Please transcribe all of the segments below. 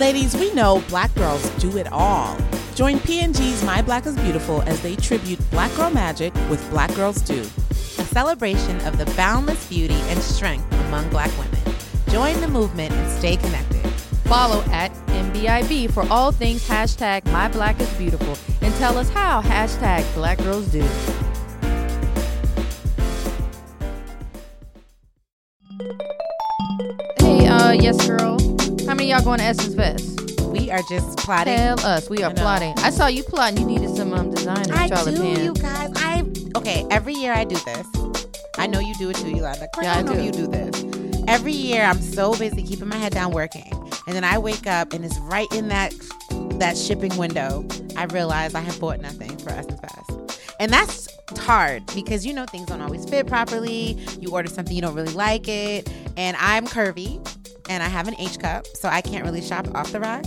Ladies, we know black girls do it all. Join P&G's My Black is Beautiful as they tribute black girl magic with Black Girls Do. a celebration of the boundless beauty and strength among black women. Join the movement and stay connected. Follow at MBIB for all things hashtag My Black is Beautiful and tell us how hashtag Black Girls Do. Hey, uh, yes, girl. How many of y'all going to Essence Fest? We are just plotting. Tell us. We are I plotting. I saw you plotting. You needed some um, designers, I Charlotte do, Pan. you guys. I okay. Every year I do this. I know you do it too, Yolanda. Of course, Yeah, I I know do. you do this. Every year I'm so busy keeping my head down working, and then I wake up and it's right in that that shipping window. I realize I have bought nothing for Essence Fest, and that's hard because you know things don't always fit properly. You order something you don't really like it, and I'm curvy, and I have an H cup, so I can't really shop off the rack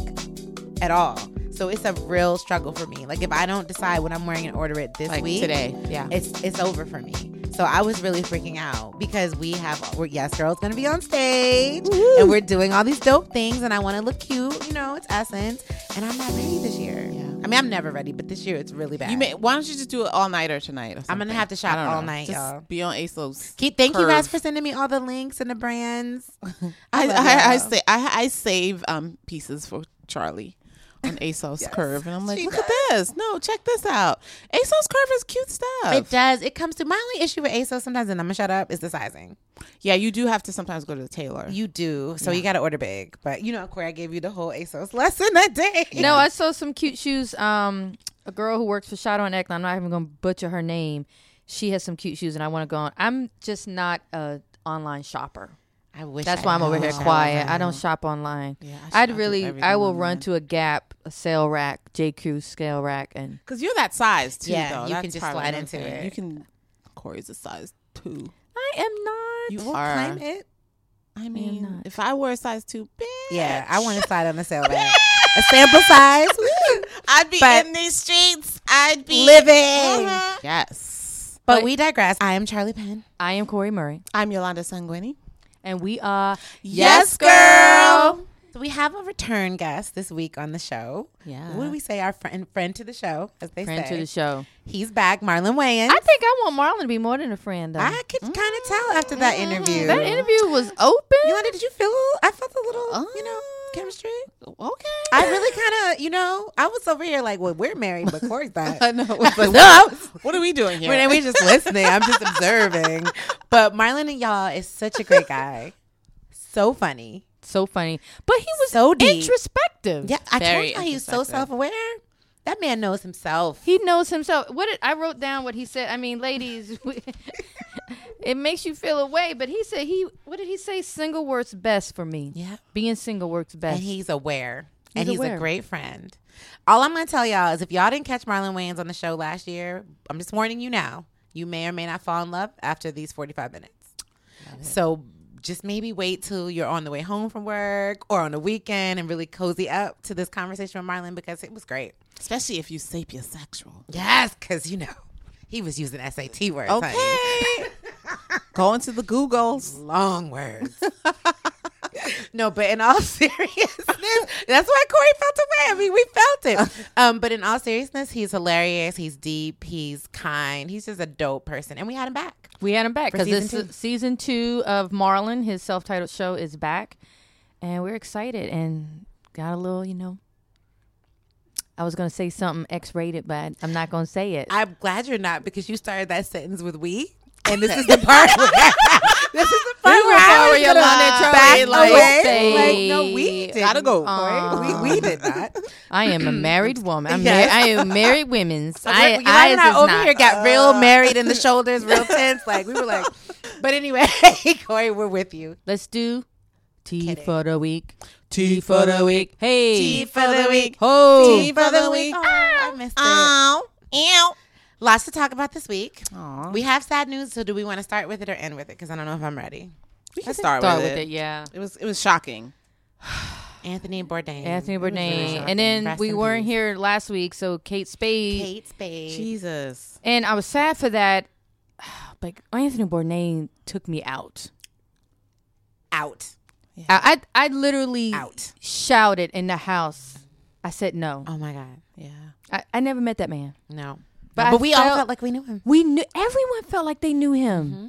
at all. So it's a real struggle for me. Like if I don't decide what I'm wearing and order it this like week today. Yeah. it's it's over for me. So I was really freaking out because we have we're yes girls gonna be on stage and we're doing all these dope things and I want to look cute, you know, it's essence, and I'm not ready this year. Yeah. I mean I'm never ready, but this year it's really bad. You may, why don't you just do it all nighter tonight? Or I'm gonna have to shop I all know. night, Just y'all. Be on ASOS. Keep, thank you guys for sending me all the links and the brands. I I, I, y'all. say I, I save um pieces for Charli on ASOS Yes, Curve, and I'm like, she look at this. No, check this out. ASOS Curve is cute stuff. It does. It comes to my only issue with ASOS sometimes, and I'm gonna shut up, is the sizing. yeah, you do have to sometimes go to the tailor. You do, so you got to order big. But you know, Cori, I gave you the whole ASOS lesson that day. No, I saw some cute shoes. Um, a girl who works for Shadow and Eckler. I'm not even going to butcher her name. She has some cute shoes, and I want to go on. I'm just not a online shopper. I wish. That's I why I'm over here was. quiet. I don't shop online. Yeah, I I'd really, I will online. run to a Gap, a sale rack, J Crew scale rack, and Because you're that size too, Yeah, though. you can just slide into thing. it. You can. Cori's a size two. I am not. You We'll are. claim it. I mean, not. if I were a size two, bitch, Yeah, I want to slide on the sale rack. a sample size. I'd be But- in these streets. I'd be Living. Uh-huh. Yes. But But- we digress. I am Charli Penn. I am Cori Murray, I'm Yolanda Sangweni. And we are Yes, girl. So we have a return guest this week on the show. Yeah. What do we say? Our friend, friend to the show, as they friend say. to the show. He's back, Marlon Wayans. I think I want Marlon to be more than a friend. Though. I could kind of tell after that mm. interview. that interview was open. Yolanda, did you feel? I felt a little, you know, um, chemistry. Okay. I really kind of, you know, I was over here like, well, we're married, but Cori's not. I know. Like, no, was, what are we doing here? when we're just listening. I'm just observing. But Marlon and y'all is such a great guy. So funny. so funny, but he was So deep. introspective. Yeah, I Very told you he's so self aware. That man knows himself. He knows himself. What did I wrote down? What he said. I mean, ladies, it makes you feel away. But he said he. What did he say? Single works best for me. Yeah. being single works best. And he's aware. He's and he's aware. a great friend. All I'm going to tell y'all is if y'all didn't catch Marlon Wayans on the show last year, I'm just warning you now. You may or may not fall in love after these 45 minutes. So just maybe wait till you're on the way home from work or on the weekend and really cozy up to this conversation with Marlon because it was great. Especially if you sapiosexual. Yes, because, you know, he was using SAT words. Okay. Go into the Googles. long words. no, but in all seriousness, that's why Cori felt away. I mean, we felt it. Um, but in all seriousness, he's hilarious. He's deep. He's kind. He's just a dope person, and we had him back. we had him back because this two. season two of Marlon, his self-titled show, is back, and we're excited and got a little, you know. I was gonna say something X-rated, but I'm not gonna say it. I'm glad you're not because you started that sentence with "we," and this is the part. Where, this is the part We where were I was sorry, gonna Yolanda, back like, away. say- Like, no, we didn't. Gotta go. Cori. we, we did not. I am a married woman. I'm Yes. mar- I am married women's. I, I, I, and I over not- here got real uh. married in the shoulders, real tense. Like we were like, but anyway, Cori, we're with you. Let's do tea Kidding. for the week. Tea for the week. Hey, Tea for the week. Ho. Tea for the week. Oh, ah. I missed it. Ow. Ew. Lots to talk about this week. Aw. We have sad news, so do we want to start with it or end with it? Because I don't know if I'm ready. We can start, Start with, with it. it, yeah. It was it was shocking. Anthony Bourdain. Anthony was really Bourdain, and then Rest we weren't peace. here last week, so Kate Spade, Kate Spade. Jesus. and I was sad for that. But Anthony Bourdain took me out. out. I, I I literally Out. shouted in the house. I said no. Oh my god. Yeah. I, I never met that man. No. But But, I we all felt- felt like we knew him. We knew everyone felt like they knew him. Mm-hmm.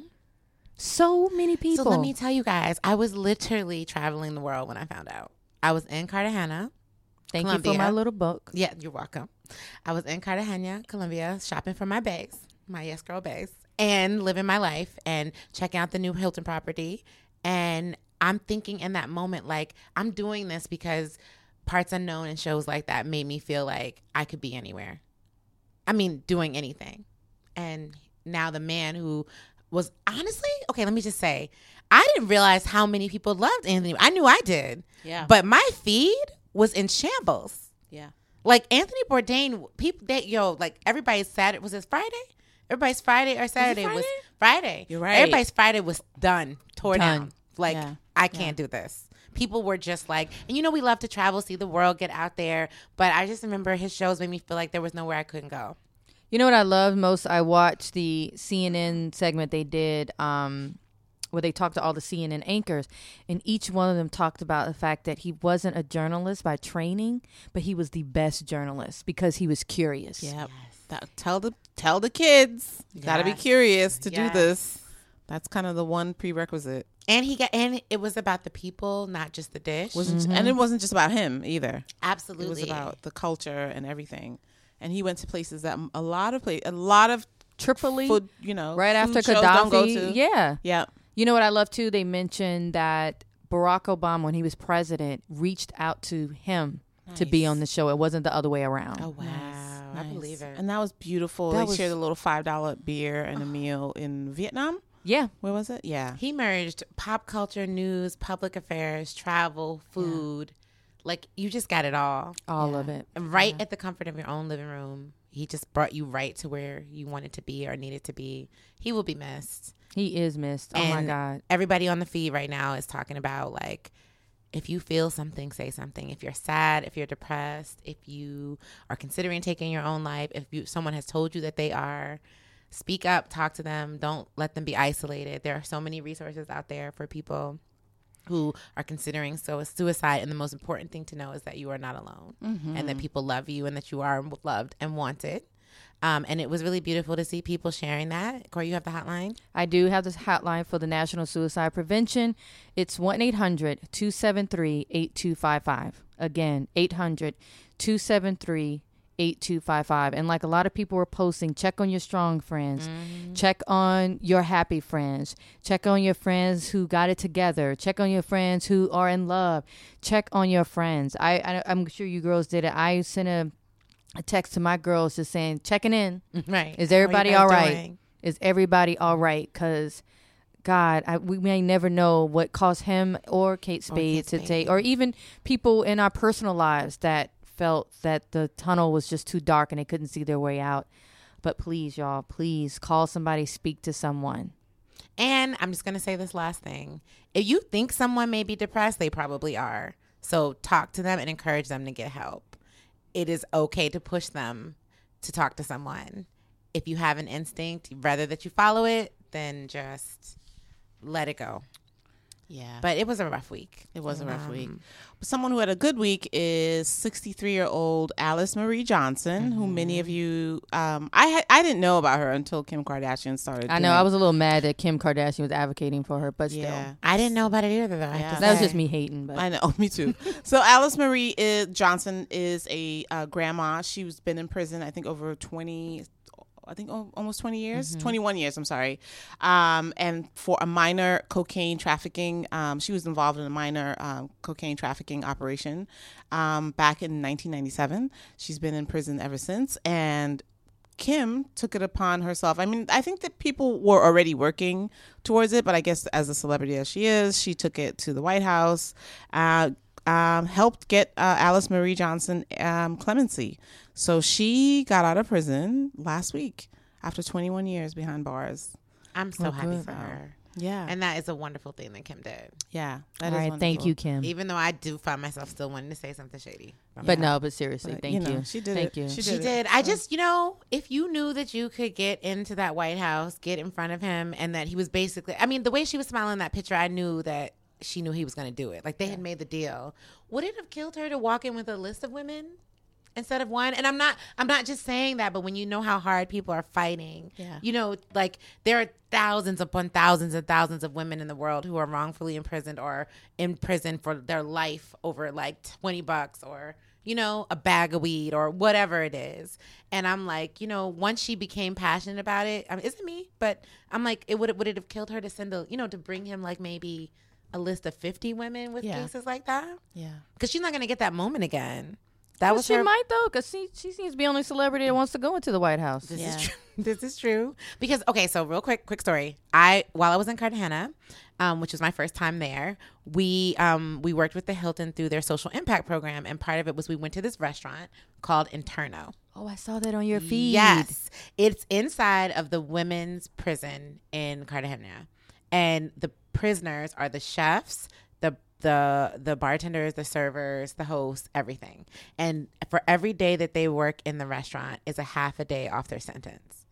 So many people. So let me tell you guys, I was literally traveling the world when I found out. I was in Cartagena. Thank you for my little book. Yeah, you're welcome. I was in Cartagena, Colombia, shopping for my bags, my yes girl bags, and living my life and checking out the new Hilton property. And I'm thinking in that moment, like, I'm doing this because Parts Unknown and shows like that made me feel like I could be anywhere. I mean, doing anything. And now the man who was honestly, okay, let me just say, I didn't realize how many people loved Anthony. I knew I did. Yeah. But my feed was in shambles. Yeah. Like Anthony Bourdain, people that yo, like everybody's Saturday was it Friday? Everybody's Friday or Saturday was Friday. You're right. Everybody's Friday was done, tore Done. down. Like Yeah. I can't do this. People were just like, and you know, we love to travel, see the world, get out there. But I just remember his shows made me feel like there was nowhere I couldn't go. You know what I love most? I watched the CNN segment they did um, where they talked to all the CNN anchors, and each one of them talked about the fact that he wasn't a journalist by training, but he was the best journalist because he was curious. Yeah. That, tell the tell the kids. You Got to be curious to Yes. do this. That's kind of the one prerequisite. And he got, and it was about the people, not just the dish. Wasn't and it wasn't just about him either. Absolutely. It was about the culture and everything. And he went to places that a lot of place, a lot of Tripoli, food, you know, right food after shows Gaddafi. Yeah. Yeah. You know what I love too? They mentioned that Barack Obama, when he was president, reached out to him to be on the show. It wasn't the other way around. Oh wow. I Nice. believe it. And that was beautiful. That they was- shared a little five dollar beer and a meal in Vietnam. Yeah. Where was it? Yeah. He merged pop culture, news, public affairs, travel, food. Like you just got it all. All of it. And right at the comfort of your own living room. He just brought you right to where you wanted to be or needed to be. He will be missed. He is missed. Oh my God. Everybody on the feed right now is talking about like if you feel something, say something. If you're sad, if you're depressed, if you are considering taking your own life, if you someone has told you that they are, speak up, talk to them. Don't let them be isolated. There are so many resources out there for people who are considering so suicide and the most important thing to know is that you are not alone and that people love you and that you are loved and wanted um, and it was really beautiful to see people sharing that cori you have the hotline I do have this hotline for the National Suicide Prevention. It's 1 800 273 8255. Again, 800 273 8255. And like a lot of people were posting, check on your strong friends, mm-hmm. check on your happy friends, check on your friends who got it together, check on your friends who are in love, check on your friends. I, I I'm sure you girls did it. I sent a, a text to my girls just saying, checking in. right Is How are you everybody all right? doing? Is everybody all right? Because, God, I, we may never know what caused him or Kate Spade Kate to Spade. take, or even people in our personal lives that felt that the tunnel was just too dark and they couldn't see their way out. But please, y'all, please call somebody, speak to someone. And I'm just going to say this last thing. If you think someone may be depressed, they probably are. So talk to them and encourage them to get help. It is okay to push them to talk to someone. If you have an instinct, rather that you follow it, then just let it go. Yeah. But it was a rough week. It was a rough Um, week. Someone who had a good week is 63 year old Alice Marie Johnson, who many of you, um, I had, I didn't know about her until Kim Kardashian started. I know doing- I was a little mad that Kim Kardashian was advocating for her, but still. Yeah. I didn't know about it either, though. Yeah. That was just me hating, but I know, me too. so Alice Marie is, Johnson is a uh, grandma. She's been in prison, I think, over 20, I think almost 20 years, 21 years, I'm sorry. Um, and for a minor cocaine trafficking, um, she was involved in a minor um, cocaine trafficking operation um, back in 1997. She's been in prison ever since. And Kim took it upon herself. I mean, I think that people were already working towards it, but I guess as a celebrity as she is, she took it to the White House, uh, um, helped get uh, Alice Marie Johnson um, clemency. So she got out of prison last week after 21 years behind bars. I'm so Oh, happy good. for her. Yeah, And that is a wonderful thing that Kim did. yeah. all that is right, thank you, Kim. Even though I do find myself still wanting to say something shady. But no, but seriously, But, thank you. know, She did Thank it. you. She did. She did. I just, you know, if you knew that you could get into that White House, get in front of him, and that he was basically, I mean, the way she was smiling in that picture, I knew that she knew he was going to do it. Like they had made the deal. Would it have killed her to walk in with a list of women instead of one? And I'm not I'm not just saying that, but when you know how hard people are fighting, Yeah. you know, like there are thousands upon thousands and thousands of women in the world who are wrongfully imprisoned or in prison for their life over like 20 bucks or you know, a bag of weed or whatever it is. And I'm like, you know, once she became passionate about it, I mean, isn't me, but I'm like, it would would it have killed her to send a, you know, to bring him like maybe a list of 50 women with Yeah. cases like that? Yeah. Because she's not gonna get that moment again. That Well, was she her. might though, because she she seems to be the only celebrity that wants to go into the White House. This Yeah. is true. This is true. Because okay, so real quick, quick story. I while I was in Cartagena, um, which was my first time there, we um we worked with the Hilton through their social impact program, and part of it was we went to this restaurant called Interno. Oh, I saw that on your feed. Yes, it's inside of the women's prison in Cartagena, and the prisoners are the chefs, the the bartenders, the servers, the hosts, everything. And for every day that they work in the restaurant is a half a day off their sentence.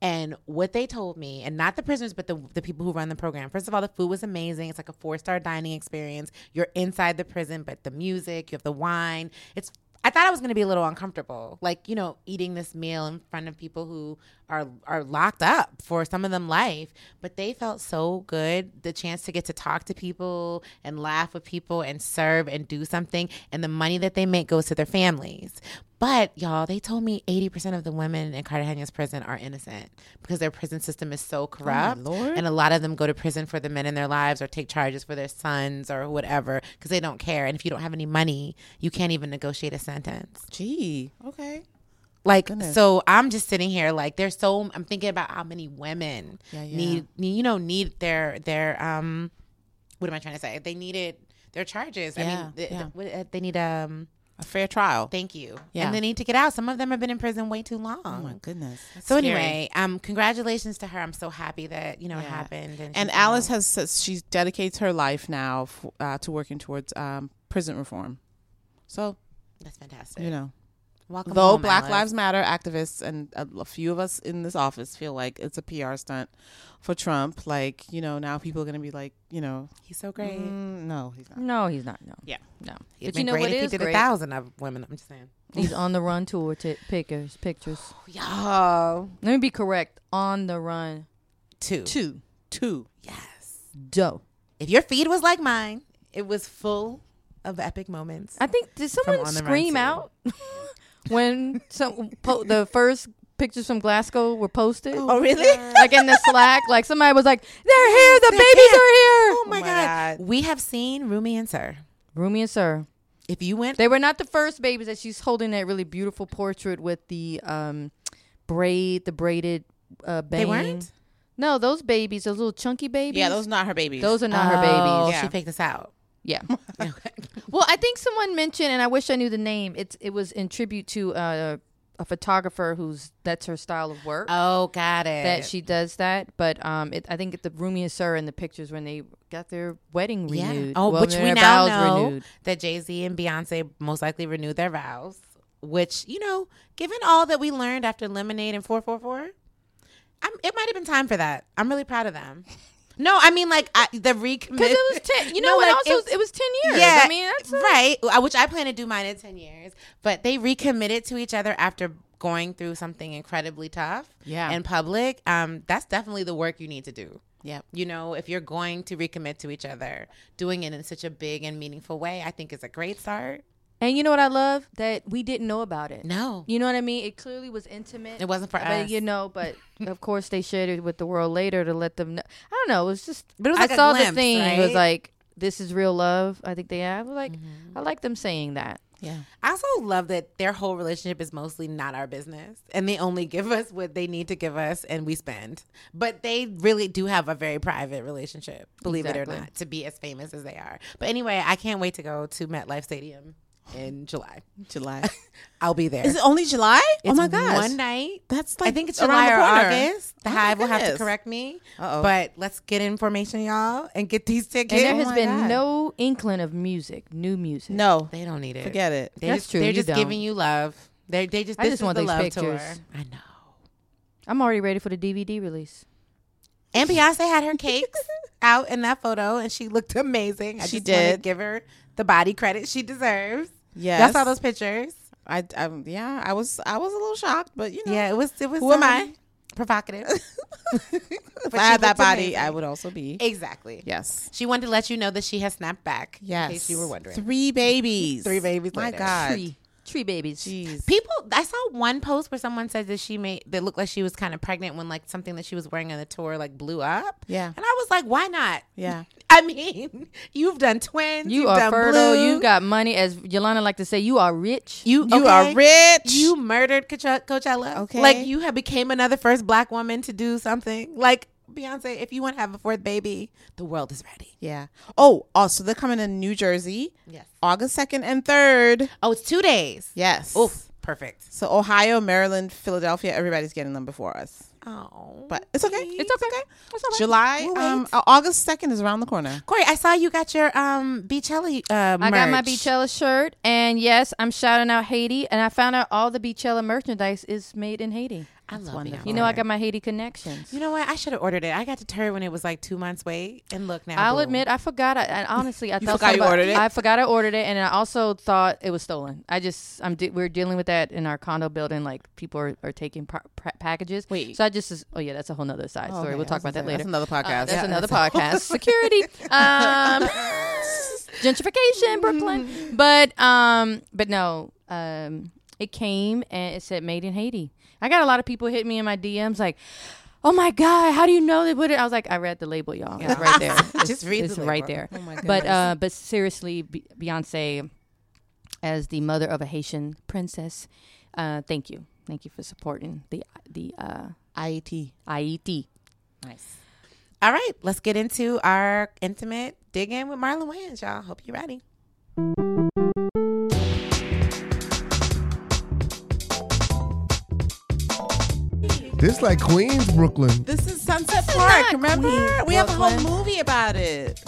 And what they told me, and not the prisoners, but the, the people who run the program. First of all, the food was amazing. It's like a four star dining experience. You're inside the prison, but the music, you have the wine. It's I thought I was going to be a little uncomfortable, like you know, eating this meal in front of people who are are locked up for some of them life. But they felt so good, the chance to get to talk to people and laugh with people and serve and do something, and the money that they make goes to their families. But y'all, they told me eighty percent of the women in Cartagena's prison are innocent because their prison system is so corrupt, Lord. and a lot of them go to prison for the men in their lives or take charges for their sons or whatever because they don't care. And if you don't have any money, you can't even negotiate a sentence. Gee. Okay. Like Goodness. so, I'm just sitting here like there's so I'm thinking about how many women Yeah, yeah. need you know need their their um what am I trying to say? They needed their charges. I mean, th- yeah. th- uh, they need um. A fair trial. Thank you. Yeah. And they need to get out. Some of them have been in prison way too long. Oh my goodness. That's So scary. anyway, um, congratulations to her. I'm so happy that you know it happened. And, and Alice out. has says she dedicates her life now f- uh, to working towards um, prison reform. So that's fantastic. you know, Welcome though home, Black Alice. Lives Matter activists and a, a few of us in this office feel like it's a PR stunt for Trump, like you know now people are gonna be like, you know, he's so great. mm, no, he's not. No, he's not. No. Yeah. No. He'd but you know great what if he did great? a thousand of women. I'm just saying. He's on the run tour to pictures, pictures. Yo, Let me be correct. On the run. two. Two, two. Yes. Doe. If your feed was like mine, it was full of epic moments. I think did someone On the Run scream out when some po- the first pictures from Glasgow were posted? Oh really? Like in the Slack, like somebody was like, "They're here, the They're babies here." are here." Oh my, my god. God. We have seen Rumi and Sir. Rumi and Sir. If you went, They were not the first babies that she's holding that really beautiful portrait with the um braid, the braided uh bang. they weren't. No, those babies, those little chunky babies. Yeah, those are not her babies. those are not her Oh, babies. Yeah. She faked us out. Yeah. Well, I think someone mentioned, and I wish I knew the name. It's it was in tribute to uh, a photographer who's that's her style of work. oh, got it. that she does that, but um, it, I think the Rumi and Sir in the pictures when they got their wedding Yeah. renewed. Oh, well, which we now know renewed. that Jay Z and Beyonce most likely renewed their vows. Which you know, given all that we learned after Lemonade and Four Four Four, it might have been time for that. I'm really proud of them. No, I mean like I, the recommit Because it was ten. You No, know, and like, also it was ten years. Yeah, I mean that's right. uh, Which I plan to do mine in ten years. But they recommitted to each other after going through something incredibly tough. Yeah. In public, um, that's definitely the work you need to do. yeah. You know, if you're going to recommit to each other, doing it in such a big and meaningful way, I think is a great start. And you know what I love that we didn't know about it. No, You know what I mean? It clearly was intimate. it wasn't for but us. you know, but of course they shared it with the world later to let them know. I don't know. It was just. But it was like saw glimpse, the thing. It was like this is real love. I think they. have. like, Mm-hmm. I like them saying that. Yeah. I also love that their whole relationship is mostly not our business, and they only give us what they need to give us, and we spend. But they really do have a very private relationship, believe it or not, to be as famous as they are. But anyway, I can't wait to go to MetLife Stadium in July. July. I'll be there. Is it only July? Oh it's oh my gosh. one night. That's like I think it's around July or. August. The Oh Hive will have to correct me. Uh-oh. But let's get information, y'all, and get these tickets. And there Oh has my been God. no inkling of music, new music. No. they don't need it. Forget it. They That's just, true, They're you just don't. giving you love. They they just. I This just is want the these love pictures. tour. I know. I'm already ready for the DVD release. And Beyonce had her cakes out in that photo, and she looked amazing. I She just wanna did. give her the body credit she deserves. Yes. Y'all saw those pictures? I, I yeah, I was I was a little shocked, but you know, Yeah, it was. It was. Who am um, I? Provocative. if I had that body, I would also be. Exactly. Yes. She wanted to let you know that she has snapped back. Yes. In case you were wondering. Three babies. Three babies My later. God. Tree, tree babies. Jeez. People, I saw one post where someone said that she made that looked like she was kind of pregnant when like something that she was wearing on the tour like blew up. Yeah. and I was like, why not? Yeah. I mean, you've done twins. You you've are done fertile. Blue. You got money, as Yolanda like to say. You are rich. you. You okay. are rich. You murdered Coach- Coachella. Okay. like you have became another first black woman to do something. Like Beyonce, if you want to have a fourth baby, the world is ready. Yeah. Oh, also they're coming in New Jersey. Yes. August second and third. Oh, it's two days. Yes. Oof, perfect. So Ohio, Maryland, Philadelphia, everybody's getting them before us. Oh, But it's okay. It's okay. It's all right. July, We'll um, uh, August second is around the corner. Cori, I saw you got your um Beachella uh, I got my merch. Beachella shirt, and yes, I'm shouting out Haiti. And I found out all the Beachella merchandise is made in Haiti. I love wonderful. You know, I got my Haiti connections. You know what? I should have ordered it. I got to deterred when it was like two months wait, and look now. I'll boom. admit, I forgot. I, I honestly, I thought forgot you ordered it? I forgot I ordered it, and I also thought it was stolen. I just, I'm, de- we're dealing with that in our condo building. Like people are, are taking pa- pa- packages. Wait. So I just, oh yeah, that's a whole nother side Oh, story. okay. We'll talk about that later. That's another podcast. Uh, that's Yeah. another podcast. Security, um, gentrification, Brooklyn. But um, but no, um, it came and it said made in Haiti. I got a lot of people hit me in my DMs like. Oh my God! How do you know they put it? I was like, I read the label, y'all. It's right there. It's, Just read the It's right label. there. Oh my But uh, but seriously, Be- Beyonce, as the mother of a Haitian princess, uh, thank you, thank you for supporting the the uh, IET. IET. Nice. All right, let's get into our intimate dig in with Marlon Wayans, y'all. Hope you're ready. This like Queens, Brooklyn, This is Sunset is Park. not Remember? Queens, we have a whole movie about it.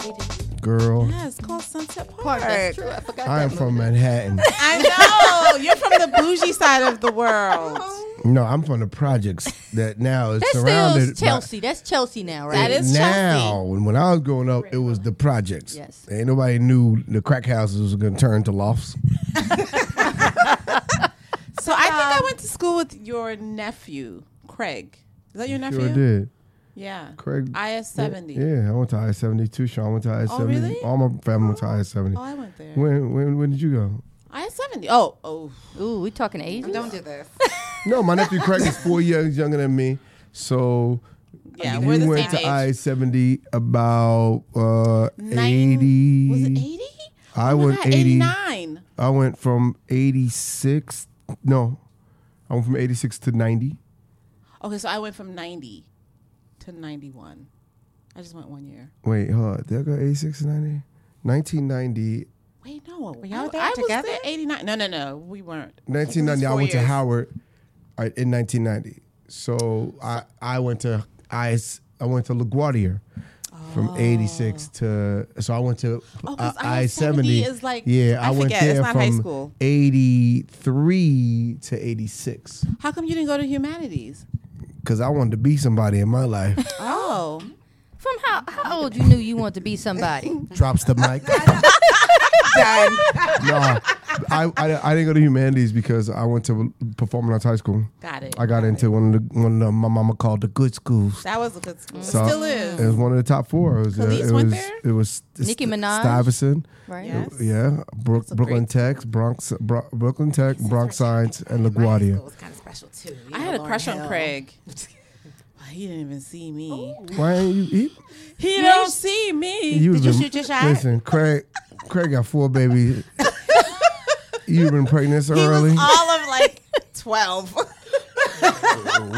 girl. Yeah, it's called Sunset Park. That's true. I forgot. I am that from. Manhattan. I know. You're from the bougie side of the world. Oh. no, I'm from the projects that now is That's surrounded still Chelsea. That's Chelsea now, right? That is Chelsea now. When when I was growing up, it was the projects. Yes. Ain't nobody knew the crack houses was gonna turn to lofts. So I think I went to school with your nephew, Craig. Is that your nephew? Sure did. Yeah. Craig. IS 70. Yeah, I went to I seventy two. Sean went to I seventy. really? All my family went to I seventy. Oh, I went there. When when when did you go? IS 70. Oh, oh. Ooh, we talking ages? Don't do this. No, my nephew Craig is four years younger than me. So Yeah, we're the went same to age. I seventy about uh, Nine- eighty. Was it 80? I Oh my went God, 80. 89. I went from 86. No, I went from 86 to 90. Okay, so I went from 90 to 91. I just went one year. Wait, hold on. Did I go 86 to 90? 1990. Wait, no. Were y'all I, there I was together? there 89. No, no, no. We weren't. 1990, I four went to. Howard uh, in 1990. So I, I went to I, I went to LaGuardia from 86 to so I went to Oh, uh, 'cause I I-70 is like- yeah I I, went forget, there it's not high from school. 83 to 86 How come you didn't go to humanities? Because I wanted to be somebody in my life. Oh. From how how old you knew you wanted to be somebody? Drops the mic. Done. no, I, I I didn't go to humanities because I went to performing arts high school. Got it. I got into one of the one of the, my mama called the good schools. That was a good school. It still is. It was one of the top four. It was uh, it went was there? it was Nicki Minaj? Stuyvesant. Right. Yes. Yeah, Brook, That's a Brooklyn Tech, Bronx, Bro- Brooklyn Tech, Bronx Science, and LaGuardia. It was kind of special too. You I know, had a Lauryn crush on Craig. he didn't even see me. Why ain't you? He, He don't see me. you Did you shoot your shot? Listen, Craig. Craig got four babies. You've been pregnant so He early. was all of like 12.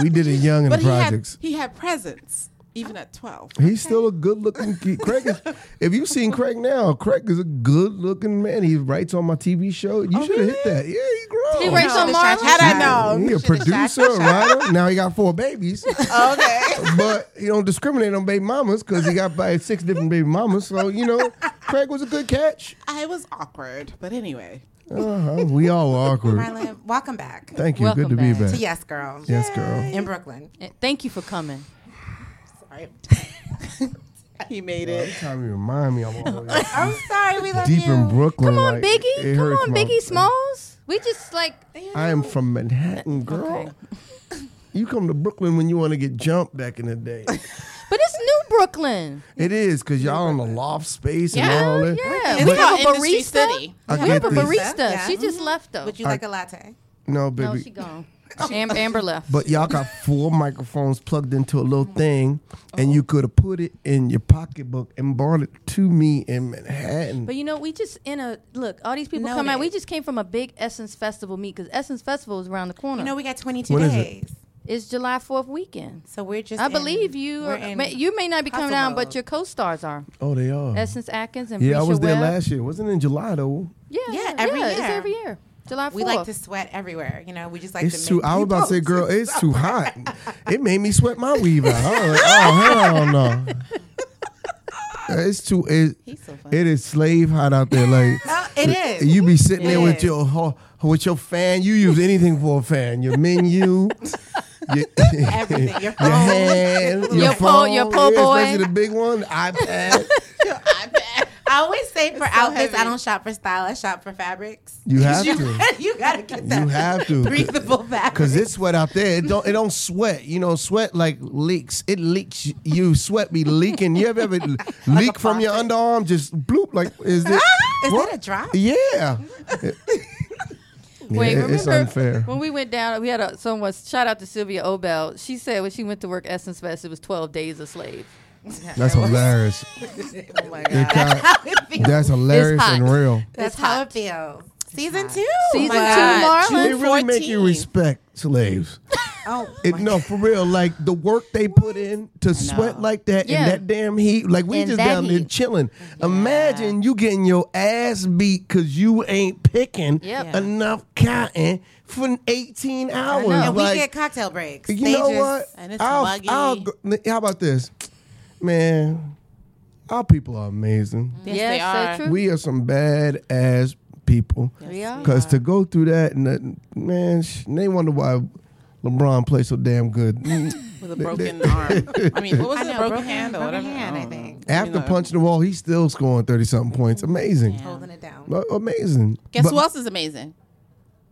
we did it young in but the he had, projects. he had presents, even at 12. He's still a good looking kid. Craig is, if you've seen Craig now, Craig is a good looking man. He writes on my TV show. You oh, should have hit that. Yeah, he's grown. He writes No, on the Marlon. shot- Had I shot- known. He a producer, a writer. Now he got four babies, Okay. but he don't discriminate on baby mamas because he got by six different baby mamas. So you know, Craig was a good catch. I was awkward, but anyway. Uh-huh. We all awkward. Marlon, welcome back Thank you. Welcome good to be back. back. to Yes Girl Yes, girl. in Brooklyn. Eh, Thank you for coming. Sorry, Sorry. He made Every it. time you remind me, I'm always I'm sorry. We love deep you. in Brooklyn. Come on, like, Biggie. it Come on, Biggie Smalls. We just like. I am from Manhattan, girl. Okay. You come to Brooklyn when you want to get jumped back in the day. But it's New Brooklyn. it is because y'all on the loft space and Yeah, all that. yeah. We have a barista. City. I We have get a this. barista. Yeah. She just mm-hmm. left though. Would you like a latte? No, baby. no, she gone. Am- Amber left. But y'all got four microphones plugged into a little mm-hmm. thing, and uh-huh. you could have put it in your pocketbook and brought it to me in Manhattan. But you know, we just in a look. All these people come Noted. out. We just came from a big Essence Festival meet because Essence Festival is around the corner. You know, we got 22 When is it? days. It's July Fourth weekend. So we're just. I in- believe you. we're may, you may not be coming hustle down, but your co-stars are oh, they are. Essence Atkins and yeah, I was there Webb. last year. Wasn't in July though. Yeah, Yeah, every It's year. every year. July 4th. We like to sweat everywhere. You know, we just like It's to. too. make I was about to say, girl, it's too hot. It made me sweat my weave out. I like, oh hell no. It's too. It, so it is slave hot out there. Like Oh, it is. you be sitting there It with your with your fan. You use anything for a fan. Your menu. Your, Everything. Your phone, your phone. hand, your, Your po- phone, your po' yeah, boy. especially the big one, the iPad. I always say for so outfits, I don't shop for style. I shop for fabrics. You have you, to. you gotta get that. You have to. breathable fabric. Cause it's sweat out there. It don't. It don't sweat. You know, sweat like leaks. It leaks. You sweat be leaking. You ever ever leak from your underarm? Just bloop. Like is it? Is what? that a drop? Yeah. Wait, Yeah, it's unfair. when we went down? We had a someone shout out to Sylvia Obell. She said when she went to work Essence Fest, it was twelve days a slave. That's hilarious. Oh my god. kinda- that's hilarious and real. That's It's how hot. it feels. Season two. Season my two, God. Marlon. It really make you respect slaves. Oh, It, no, for real. Like the work they put in to sweat like that Yeah. in that damn heat. Like we In just that down there heat. chilling. Imagine you getting your ass beat because you ain't picking Yep. enough cotton for 18 hours. know. and we get cocktail breaks. you They know just- what? And it's I'll- muggy. I'll how about this, man? Our people are amazing. Yes, yes, they so are. true. We are some bad ass people. We are. Because to go through that, and that, man, sh- they wonder why LeBron plays so damn good. With a broken arm. I mean, what was I it? know, broken, broken- hand or broken whatever? hand, I don't think. After You know. punching the wall, he's still scoring 30 something points. Amazing. holding it down. Uh, Amazing. Guess But- who else is amazing?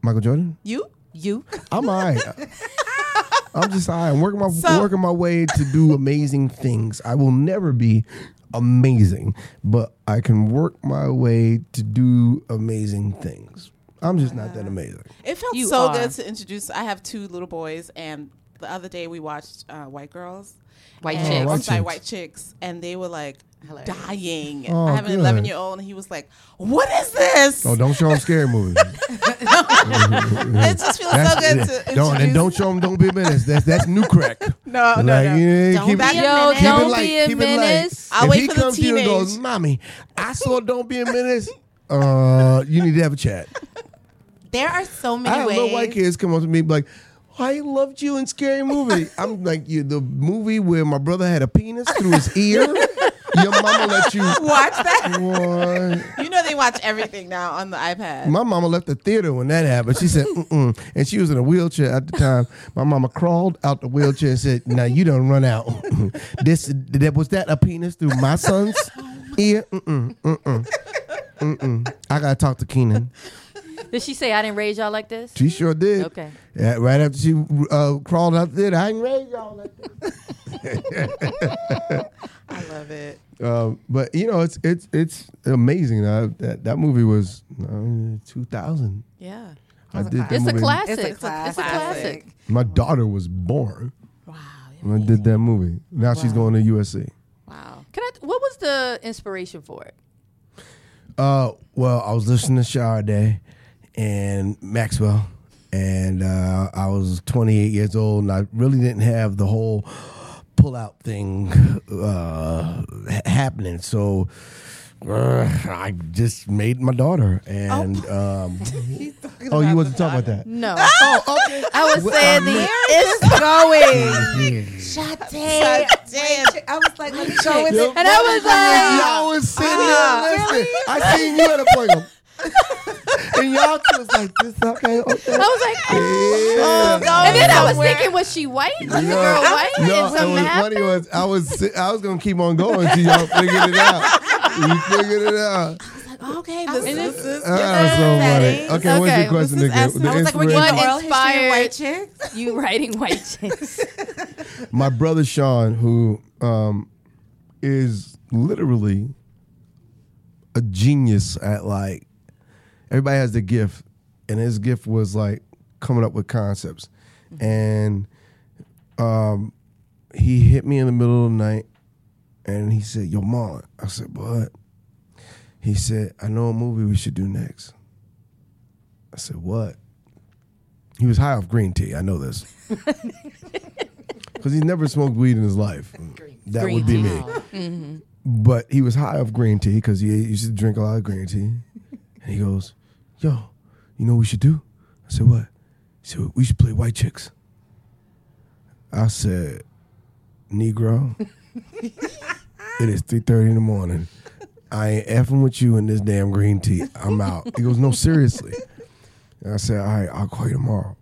Michael Jordan? You? You. I'm all right. I'm just all right. I'm working my, So- working my way to do amazing things. I will never be amazing, but I can work my way to do amazing things. I'm just not that amazing. It felt You so are. good to introduce. I have two little boys, and the other day we watched uh, White Girls. White and- chicks. White I'm sorry, Chicks. White Chicks, and they were like Hilarious. dying. Oh, I have an good. 11 year old, and he was like, "What is this?" Oh, don't show him scary movies. it just feels so good to don't and don't show him. Don't be a menace. That's that's new crack. no, no, like, no. yeah, Don't keep be it- a Yo, menace. keep don't light, be a keep it light. menace. I'll if wait he for the comes to you and goes, "Mommy, I saw Don't Be a Menace," uh, you need to have a chat. There are so I many have little white ways. kids come up to me like, I loved you in Scary Movie. I'm like, you the movie where my brother had a penis through his ear. Your mama let you. Watch that. What? You know they watch everything now on the iPad. My mama left the theater when that happened. She said, Mm-mm. and she was in a wheelchair at the time. My mama crawled out the wheelchair and said, "Now you don't run out. this that was that a penis through my son's ear? Mm-mm, mm-mm, mm-mm. I gotta talk to Keenen. Did she say I didn't raise y'all like this? She sure did. Okay. Yeah, right after she uh, crawled out there, I didn't raise y'all like that. I love it. Um, but you know, it's it's it's amazing. Uh, that that movie was uh, 2000. Yeah. I did that It's a movie. classic. It's a It's a, it's a classic. classic. My daughter was born Wow. when I did that movie. Now she's going to USC. Wow. Can I? What was the inspiration for it? Uh, well, I was listening to Sade and Maxwell, and uh, I was 28 years old, and I really didn't have the whole pull out thing uh, happening. So uh, I just made my daughter, and um, oh, you wasn't talking about that. No. Oh, okay. I was Well, saying um, the It's going. Yeah. Shate. I was like, let me go with it. And I was like, Y'all was sitting there listening. I seen you at a point. And y'all two was like, this okay, okay. I was like, oh. Yeah. and then I was thinking, was she white? Was the girl white? no, and it something was happened? funny was I was I was gonna keep on going until y'all figured it out. You figured it out. Okay, this, And this it's- is Ah, so funny. Okay, what's your question this again? The I was like, we're getting What oral history of inspired- white chicks. You writing white chicks? my brother Sean, who um, is literally a genius at like everybody has the gift, and his gift was like coming up with concepts, and um, he hit me in the middle of the night, and he said, "Yo, mom," I said, "What?" He said, "I know a movie we should do next." I said, "What?" He was high off green tea. I know this. Because he's never smoked weed in his life. That Green would be tea. me. But he was high off green tea because he used to drink a lot of green tea. And he goes, Yo, you know what we should do? I said, What? He said, We should play white chicks. I said, Negro, it is 3.30 in the morning. I ain't effing with you in this damn green tea. I'm out. He goes, No, seriously. And I said, All right, I'll call you tomorrow.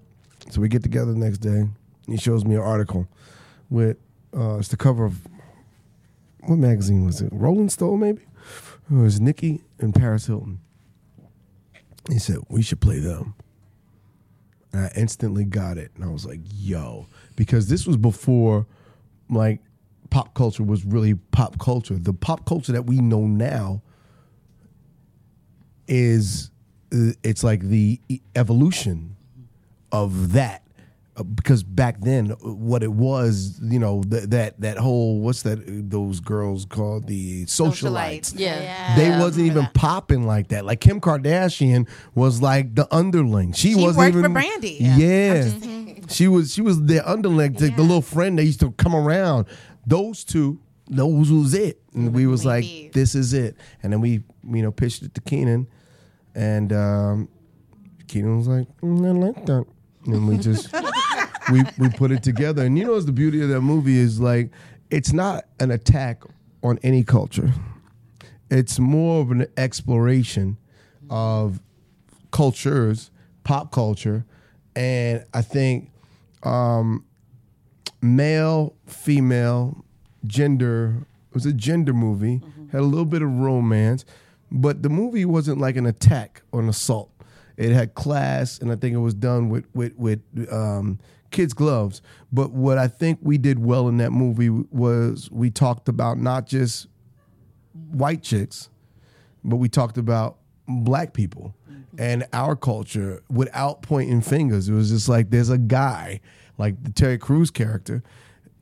So we get together the next day. He shows me an article with uh, it's the cover of what magazine was it? Rolling Stone, maybe. It was Nicky and Paris Hilton. He said we should play them, and I instantly got it, and I was like, "Yo," because this was before, like, pop culture was really pop culture. The pop culture that we know now is uh, it's like the evolution of that because back then what it was you know th- that that whole what's that those girls called? The socialites, Yeah. they wasn't even popping like that. Like kim kardashian was like the underling. She, She wasn't worked for even Brandy. yeah, Yeah. she was she was the underling the, the little friend that used to come around. Those two those was it. And we was like this is it. And then we you know pitched it to Keenen. And um Keenen was like, mm, I like that. And we just we we put it together. And you know what's the beauty of that movie is like it's not an attack on any culture. It's more of an exploration of cultures, pop culture, and I think um, male, female, gender. It was a gender movie. Had a little bit of romance, but the movie wasn't like an attack or an assault. It had class, and I think it was done with with with um, kids' gloves. But what I think we did well in that movie was we talked about not just white chicks, but we talked about black people and our culture without pointing fingers. It was just like there's a guy, like the Terry Crews character,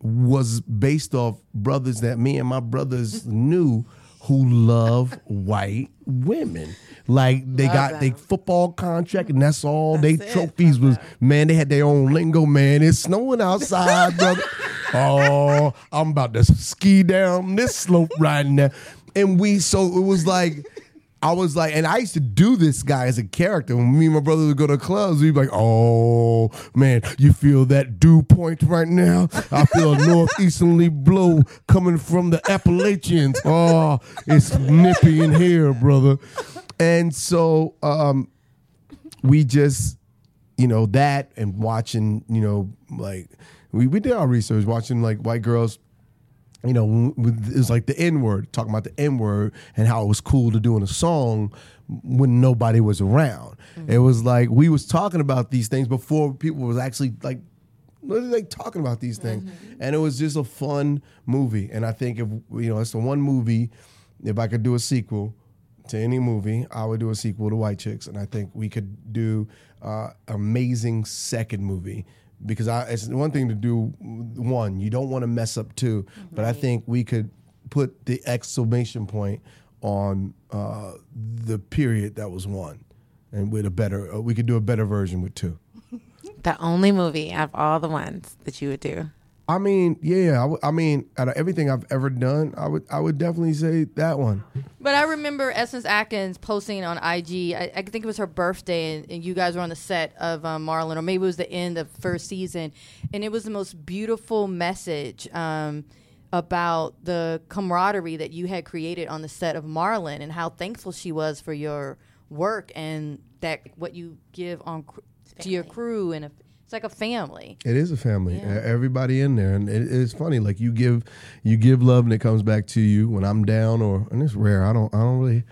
was based off brothers that me and my brothers knew who love white women. Like they got their football contract and that's all they it. trophies was man, they had their own lingo, man. It's snowing outside, brother. Oh, I'm about to ski down this slope right now. And we so it was like I was like, and I used to do this guy as a character. When me and my brother would go to clubs, we'd be like, "Oh man, you feel that dew point right now? I feel a northeasterly blow coming from the Appalachians. Oh, it's nippy in here, brother." And so um, we just, you know, that and watching, you know, like we, we did our research, watching like white girls you know, it was like the N word, talking about the N word and how it was cool to do in a song when nobody was around. It was like we was talking about these things before people was actually like like talking about these things, and it was just a fun movie. And I think if you know, it's the one movie. If I could do a sequel to any movie, I would do a sequel to White Chicks, and I think we could do uh, amazing second movie because I, it's one thing to do one. You don't want to mess up two, but I think we could put the exclamation point on uh, the period that was one, and with a better, uh, we could do a better version with two. The only movie out of all the ones that you would do. I mean, yeah, I, w- I mean, out of everything I've ever done, I would, I would definitely say that one. But I remember Essence Atkins posting on IG. I, I think it was her birthday, and, and you guys were on the set of um, Marlon, or maybe it was the end of first season, and it was the most beautiful message um, about the camaraderie that you had created on the set of Marlon, and how thankful she was for your work and that what you give on cr- to your crew and a, it's like a family. It is a family. Yeah. Everybody in there, and it, it's funny. Like you give, you give love, and it comes back to you when I'm down, or and it's rare. I don't, I don't really.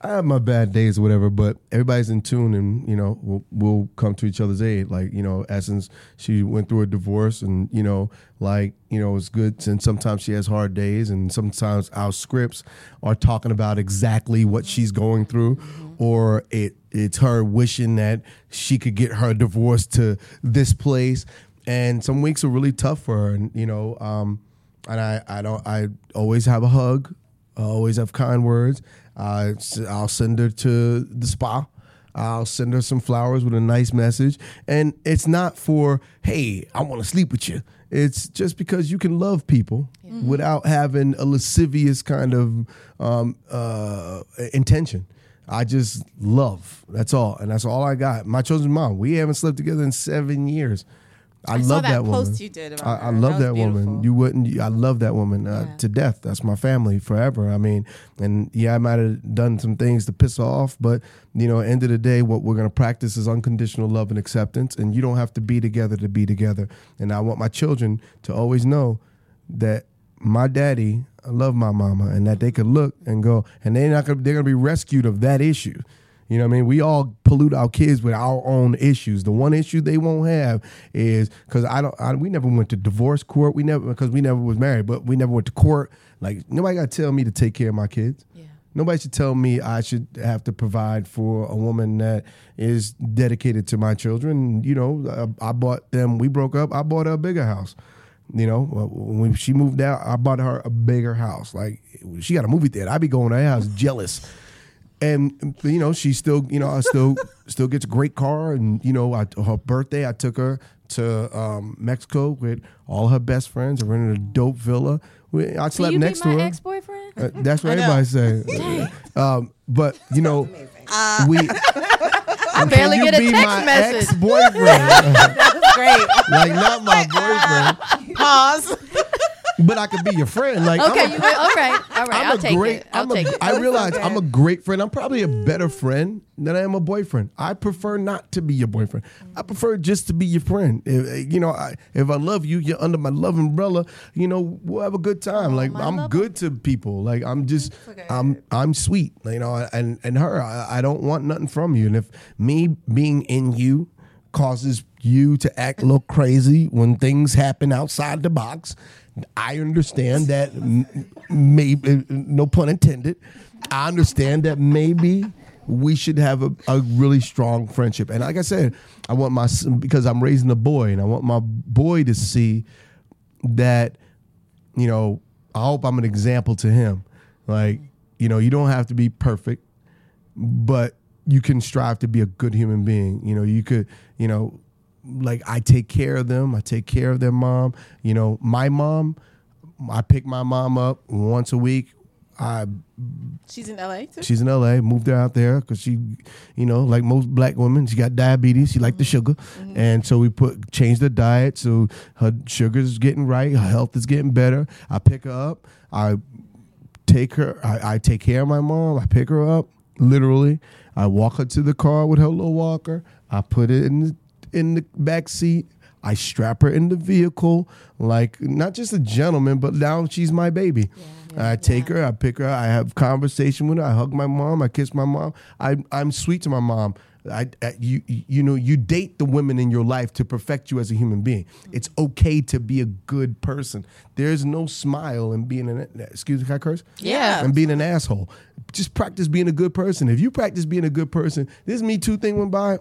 I have my bad days or whatever, but everybody's in tune, and you know, we'll, we'll come to each other's aid. Like you know, Essence, she went through a divorce, and you know, like you know, it's good. And sometimes she has hard days, and sometimes our scripts are talking about exactly what she's going through, mm-hmm. or it it's her wishing that she could get her divorce to this place. And some weeks are really tough for her, and you know, um, and I I don't I always have a hug, I always have kind words. Uh, I'll send her to the spa. I'll send her some flowers with a nice message. And it's not for, hey, I want to sleep with you. It's just because you can love people without having a lascivious kind of um, uh, intention. I just love. That's all. And that's all I got. My chosen mom, we haven't slept together in seven years. I, I love that that, woman. you did I, I love That that, woman. You wouldn't. I love that woman uh, Yeah. to death. That's my family forever. I mean, and yeah, I might have done some things to piss her off, but you know, end of the day, what we're gonna practice is unconditional love and acceptance, and you don't have to be together to be together. And I want my children to always know that my daddy, I love my mama, and that they could look and go, and they're not gonna, they're gonna be rescued of that issue. You know what I mean? We all pollute our kids with our own issues. The one issue they won't have is because I don't. I, we never went to divorce court. We never because we never was married, but we never went to court. Like nobody got to tell me to take care of my kids. Yeah. Nobody should tell me I should have to provide for a woman that is dedicated to my children. You know, I, I bought them. We broke up. I bought a bigger house. You know, when she moved out, I bought her a bigger house. Like she got a movie theater. I'd be going to her house jealous and you know she still you know I still still gets a great car and you know I, her birthday I took her to um, Mexico with all her best friends I rented a dope villa we, I Can slept you next to her ex boyfriend? Uh, that's what I know. everybody say um, but you know Uh, we I barely Can you get a be text my message. ex-boyfriend That was great. like not my boyfriend Pause. but I could be your friend like I'm Okay, a- you will. All right, all right. I'm I'll a take great. it. I'll I'm take a, it. I realize I'm a great friend. I'm probably a better friend than I am a boyfriend. I prefer not to be your boyfriend. I prefer just to be your friend. If, eh, you know, I, if I love you, you're under my love umbrella. You know, we'll have a good time. Oh, like my I'm love good to people. Like I'm just, I'm, I'm sweet. You know, and and her, I, I don't want nothing from you. And if me being in you causes you to act a little crazy when things happen outside the box. I understand that, maybe, uh, no pun intended, I understand that maybe we should have a, a really strong friendship. And like I said, I want my, because I'm raising a boy and I want my boy to see that you know, I hope I'm an example to him. Like, you know, you don't have to be perfect, but you can strive to be a good human being. You know, you could, you know, like I take care of them. I take care of their mom. You know, my mom, I pick my mom up once a week. I She's in LA too. She's in LA, moved her out there because she, you know, like most black women, she got diabetes. She liked the mm-hmm. sugar, mm-hmm. and so we put changed the diet so her sugar's getting right, her health is getting better. I pick her up, I take her, I, I take care of my mom. I pick her up, literally. I walk her to the car with her little walker. I put it in the, in the back seat. I strap her in the vehicle, like not just a gentleman, but now she's my baby. I take her, I pick her, I have conversation with her, I hug my mom, I kiss my mom. I, I'm sweet to my mom. I, I- you you know you date the women in your life to perfect you as a human being. It's okay to be a good person. There's no smile in being an excuse me, can I curse? Yeah. and being an asshole. Just practice being a good person. If you practice being a good person, this Me Too thing went by.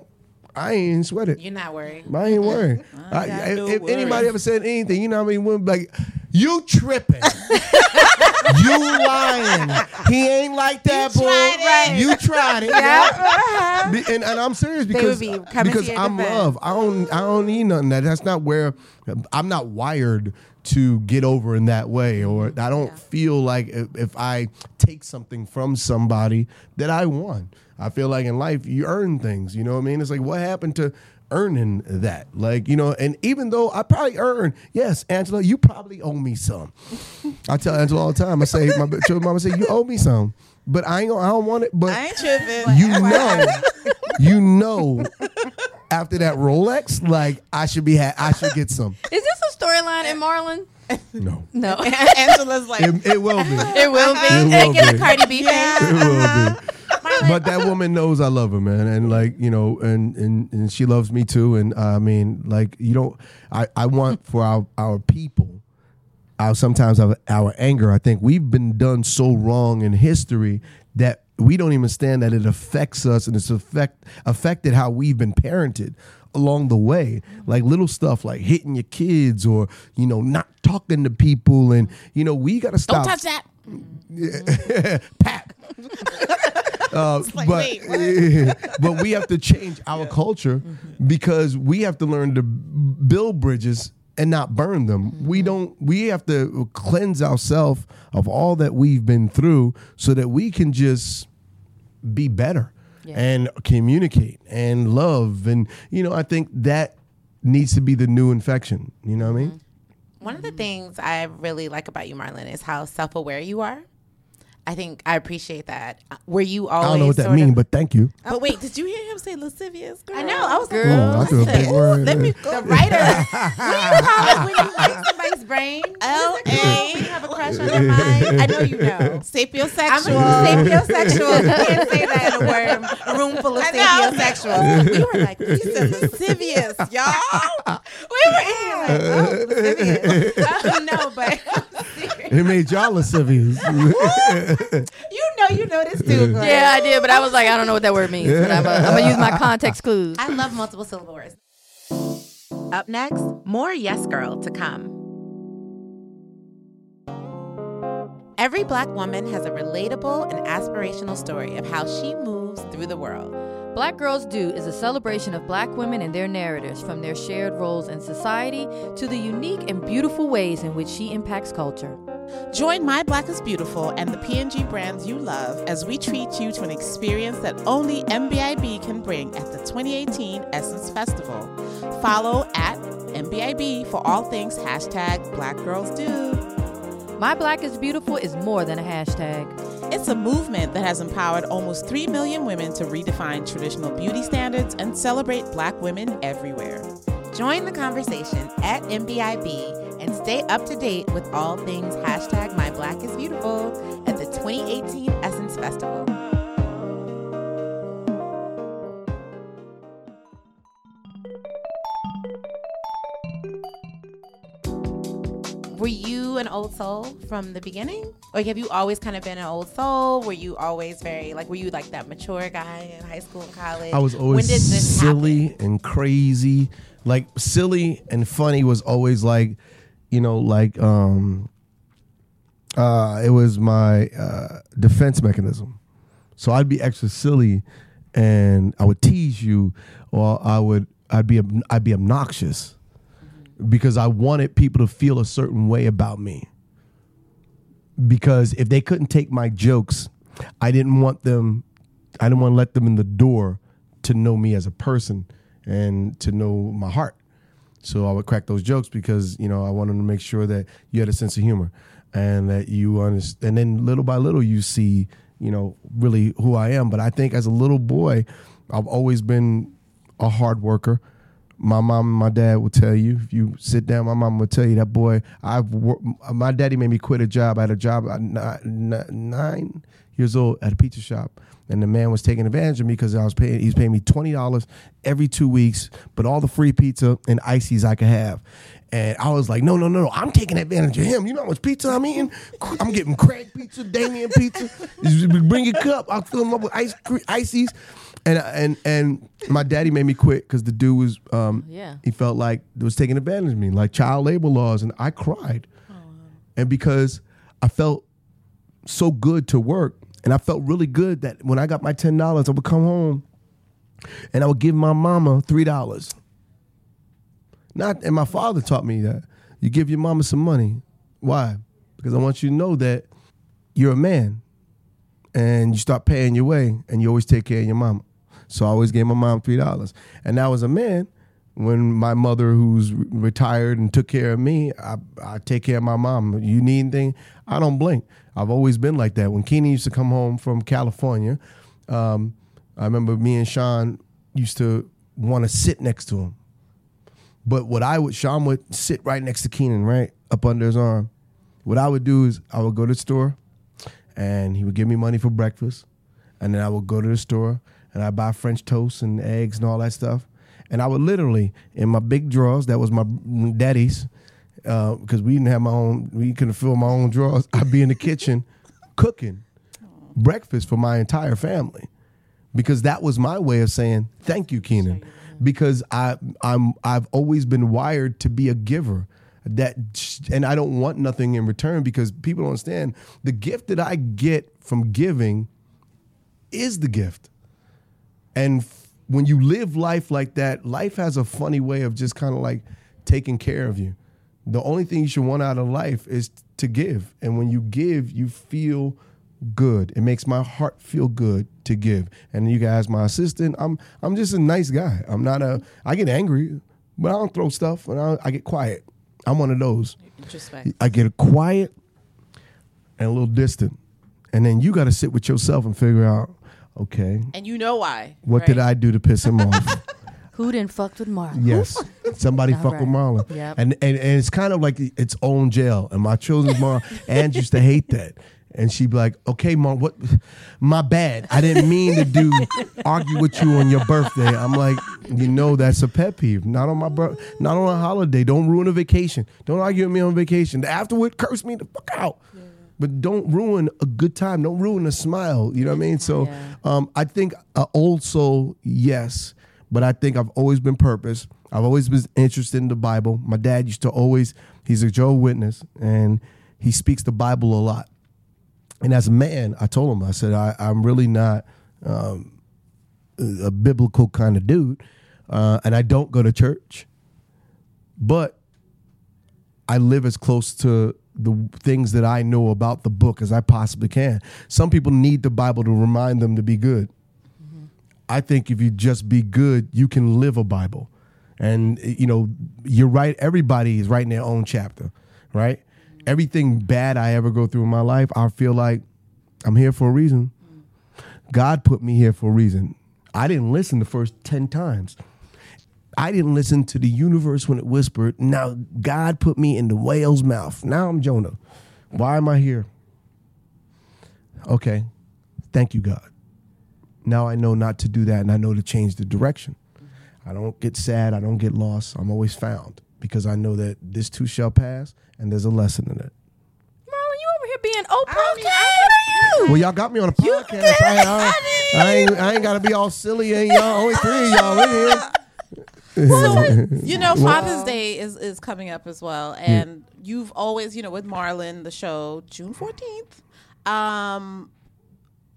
I ain't sweat it. You're not worried. I ain't worried. I, got if no if anybody ever said anything, you know what I mean? Women be like, you tripping. you lying. He ain't like that, boy. tried it. You tried it. Yeah. Be- and, and I'm serious because be because I'm defense. love. I don't I don't need nothing. That that's not where I'm not wired to get over in that way, or I don't feel like if, if I take something from somebody that I won. I feel like in life you earn things. You know what I mean? It's like what happened to earning that like you know and even though i probably earn yes angela you probably owe me some i tell angela all the time i say my children mama say you owe me some but i ain't gonna- i don't want it but I ain't tripping. you know you know, after that Rolex, like I should be, ha- I should get some. Is this a storyline in Marlon? No, No. Angela's like, it, it will be. it will be. It They will get a be. Cardi B face. It will be. But that woman knows I love her, man, and like you know, and and, and she loves me too. And uh, I mean, like you don't, I I want for our our people, our sometimes our, our anger. I think we've been done so wrong in history that we don't even stand that it affects us and it's affect affected how we've been parented along the way like little stuff like hitting your kids or you know not talking to people and you know we got to stop don't touch that. pat. Uh, like, but but we have to change our culture mm-hmm. because we have to learn to build bridges and not burn them. Mm-hmm. We don't. We have to cleanse ourselves of all that we've been through so that we can just be better Yeah. and communicate and love and you know I think that needs to be the new infection. You know what I mean? Mm-hmm. One of the things I really like about you, Marlon, is how self aware you are. I think I appreciate that. Were you always? I don't know what that sort means, but thank you. But wait, did you hear him say lascivious? Girl? I know. I was like, Girl. Oh, I threw big word. Let me. Go. The writer. what do you call it when you like somebody's brain? L When A you have a crush on their mind. I know you know. I'm sapiosexual. a sapiosexual. You can't say that in a word. Room full of I know. sapiosexuals. We were like, He said lascivious, y'all. we were in here like, oh, lascivious. Uh, no, but It made y'all lascivious. you know, you know this too. Glenn. Yeah, I did, but I was like, I don't know what that word means. But I'm going to use my context clues. I love multiple syllable words. Up next, more Yes Girl to come. Every black woman has a relatable and aspirational story of how she moves through the world. Black Girls Do is a celebration of black women and their narratives from their shared roles in society to the unique and beautiful ways in which she impacts culture. Join My Black is Beautiful and the P&G brands you love as we treat you to an experience that only MBIB can bring at the 2018 Essence Festival. Follow at MBIB for all things hashtag Black Girls Do. My Black is Beautiful is more than a hashtag. It's a movement that has empowered almost 3 million women to redefine traditional beauty standards and celebrate black women everywhere. Join the conversation at MBIB and stay up to date with all things hashtag My Black is Beautiful at the 2018 Essence Festival. An old soul from the beginning? Like, have you always kind of been an old soul? Were you always very, like, were you like that mature guy in high school and college? I was always when did this silly happen? and crazy. Like silly and funny was always like, you know, like um uh it was my uh defense mechanism. So I'd be extra silly and I would tease you or I would I'd be I'd be obnoxious because I wanted people to feel a certain way about me. Because if they couldn't take my jokes, I didn't want them I didn't want to let them in the door to know me as a person and to know my heart. So I would crack those jokes because you know I wanted to make sure that you had a sense of humor and that you understand. And then little by little, you see you know really who I am. But I think as a little boy, I've always been a hard worker. My mom and my dad will tell you if you sit down. My mom will tell you that boy. I've wor- my daddy made me quit a job. I had a job at ni- ni- nine years old at a pizza shop, and the man was taking advantage of me because I was paying. He's paying me twenty dollars every two weeks, but all the free pizza and ices I could have. And I was like, no, no, no, no. I'm taking advantage of him. You know how much pizza I'm eating? I'm getting Craig pizza, Damien pizza. Bring your cup. I'll fill them up with ice ices. And and and my daddy made me quit because the dude was um Yeah. he felt like it was taking advantage of me, like child labor laws, and I cried. And because I felt so good to work, and I felt really good that when I got my ten dollars, I would come home and I would give my mama three dollars. Not and my father taught me that. You give your mama some money. Why? Because I want you to know that you're a man and you start paying your way and you always take care of your mama. So I always gave my mom three dollars. And now as a man, when my mother who's retired and took care of me, I, I take care of my mom. You need anything? I don't blink. I've always been like that. When Keenen used to come home from California, um, I remember me and Sean used to want to sit next to him. But what I would, Sean would sit right next to Keenen, right up under his arm. What I would do is I would go to the store, and he would give me money for breakfast, and then I would go to the store and I buy French toast and eggs and all that stuff, and I would literally in my big drawers that was my daddy's, uh, because we didn't have my own, we couldn't fill my own drawers. I'd be in the kitchen cooking breakfast for my entire family because that was my way of saying thank you, Keenen. Because I I'm I've always been wired to be a giver. That and I don't want nothing in return because people don't understand the gift that I get from giving is the gift. And f- when you live life like that, life has a funny way of just kind of like taking care of you. The only thing you should want out of life is to give. And when you give, you feel good. It makes my heart feel good to give. And you guys, my assistant, I'm I'm just a nice guy. I'm not a I get angry, but I don't throw stuff and I, I get quiet. I'm one of those. Introspect. I get quiet and a little distant. And then you got to sit with yourself and figure out, okay, And you know why. what did? I do to piss him off? Who didn't fucked with Marlon? Yes, somebody All fuck with right. Marlon, Yep. and, and and it's kind of like its own jail. And my children's mom, Ange used to hate that, and she'd be like, "Okay, mom, what? My bad. I didn't mean to do argue with you on your birthday." I'm like, you know, that's a pet peeve. Not on my birth, not on a holiday. Don't ruin a vacation. Don't argue with me on vacation. Afterward, curse me the fuck out. But don't ruin a good time. Don't ruin a smile. You know what I mean? So, Yeah. um, I think uh, soul, yes, but I think I've always been purpose. I've always been interested in the Bible. My dad used to always, he's a Jehovah Witness, and he speaks the Bible a lot. And as a man, I told him, I said, I, I'm really not um, a a biblical kind of dude, uh, and I don't go to church, but I live as close to the things that I know about the book as I possibly can. Some people need the Bible to remind them to be good. I think if you just be good, you can live a Bible. And you know, you're right. Everybody is writing their own chapter, right? Everything bad I ever go through in my life, I feel like I'm here for a reason. God put me here for a reason. I didn't listen the first 10 times. I didn't listen to the universe when it whispered. Now God put me in the whale's mouth. Now I'm Jonah. Why am I here? Okay. Thank you, God. Now I know not to do that and I know to change the direction. I don't get sad. I don't get lost. I'm always found because I know that this too shall pass and there's a lesson in it. Marlon, you over here being open. I mean, okay. I- What? Well, y'all got me on a podcast. I, I, I ain't, I ain't got to be all silly. And y'all, only three of y'all in here. You know, Father's Day is is coming up as well, and you've always, you know, with Marlon, the show June fourteenth. Um,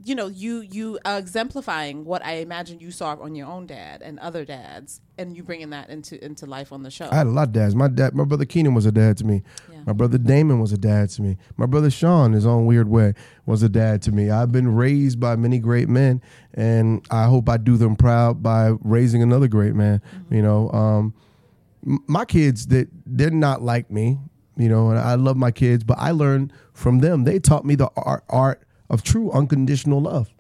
you know, you you are exemplifying what I imagine you saw on your own dad and other dads, and you bringing that into into life on the show. I had a lot of dads. My dad, my brother Keenen was a dad to me. Yeah. My brother Damon was a dad to me. My brother Sean, his own weird way, was a dad to me. I've been raised by many great men, and I hope I do them proud by raising another great man. You know, um, my kids that they're not like me. You know, and I love my kids, but I learned from them. They taught me the art, art of true unconditional love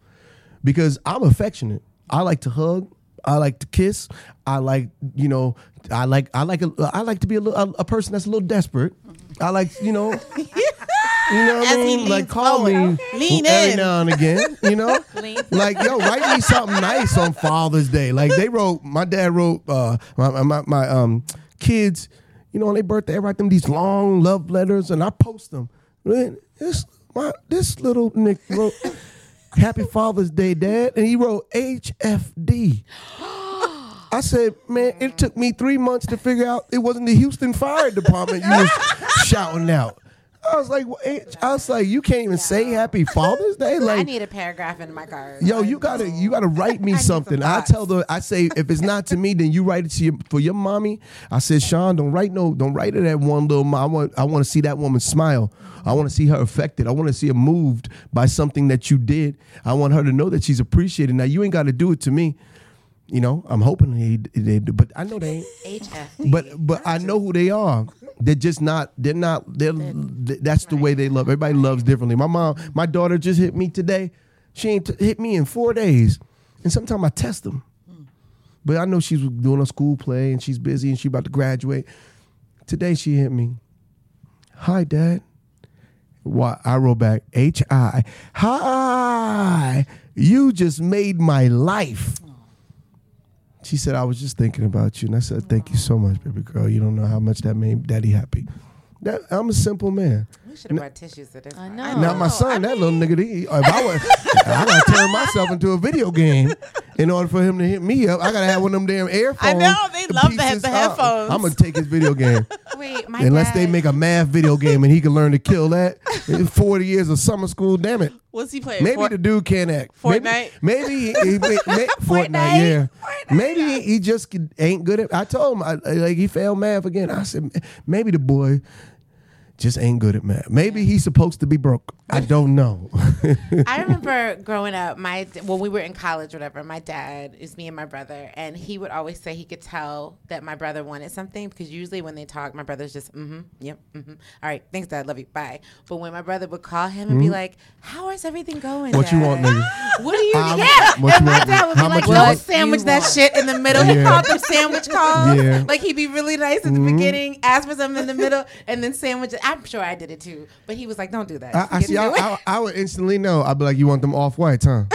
because I'm affectionate. I like to hug. I like to kiss. I like, you know, I like, I like, a, I like to be a, little, a, a person that's a little desperate. I like, you know, you know what As I mean? Like call me. Lean every in. now and again. You know, Lean. like yo, write me something nice on Father's Day. Like they wrote, my dad wrote, uh, my, my, my um kids, you know, on their birthday, I write them these long love letters and I post them. This my this little Nick wrote. Happy Father's Day, Dad. And he wrote HFD. I said, man, it took me three months to figure out it wasn't the Houston Fire Department you was shouting out. I was like, I was like, you can't even say Happy Father's Day. Like, I need a paragraph in my card. yo, you gotta, you gotta write me some something. I tell the, I say, if it's not to me, then you write it to your for your mommy. I said, Sean, don't write no, don't write it at one little. I want, I want to see that woman smile. I want to see her affected. I want to see her moved by something that you did. I want her to know that she's appreciated. Now you ain't got to do it to me. You know, I'm hoping they, they do, but I know they ain't. HF. But but I know who they are. They're just not. They're not. They're. That's the way they love. Everybody loves differently. My mom, my daughter just hit me today. She ain't t- hit me in four days. And sometimes I test them. But I know she's doing a school play and she's busy and she's about to graduate. Today she hit me. Hi, Dad. Why I wrote back H I. Hi, you just made my life. She said, I was just thinking about you. And I said, Thank you so much, baby girl. You don't know how much that made daddy happy. That, I'm a simple man. We should have brought tissues to this. I know. Now my son, that little nigga, he, if I, was, I gotta turn myself into a video game in order for him to hit me up. I gotta have one of them damn earphones. I know, they love the head- uh, the headphones. I'm gonna take his video game Wait, my unless they make a math video game and he can learn to kill that. It's Forty years of summer school, damn it. What's he playing? Maybe For- the dude can't act. Maybe- Fortnite? Maybe, he, he, may- may- Fortnite, yeah. Maybe he, he just ain't good at. I told him I, like he failed math again. I said maybe the boy just ain't good at math. Maybe he's supposed to be broke. I don't know. I remember growing up, my when we were in college, whatever. My dad is me and my brother, and he would always say he could tell that my brother wanted something because usually when they talk, my brother's just mm-hmm, yep, mm-hmm. All right, thanks, dad, love you, bye. But when my brother would call him and be like, "How is everything going? What you want, nigga? What do you Um, yeah?" and my want, dad would be like, "Don't sandwich that want. shit in the middle." He Yeah. called them sandwich calls. Yeah. Mm-hmm. Like he'd be really nice at the beginning, ask for something in the middle, and then sandwich it. I'm sure I did it too, but he was like, "Don't do that." I, I see. I. I, I would instantly know. I'd be like, "You want them off white, huh?"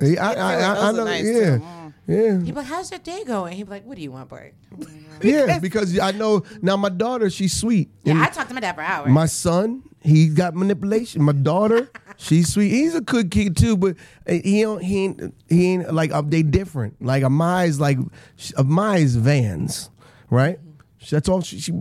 Yeah, I, I, I, I know. nice, yeah, too. yeah. He'd be like, "How's your day going?" He'd be like, "What do you want, boy?" Yeah, because I know now my daughter, she's sweet. Yeah, I talked to my dad for hours. my son, he got manipulation. My daughter, she's sweet. He's a good kid too, but he don't he ain't he ain't like uh, they different. Like Amai's like Amai's Vans, right? That's all she, she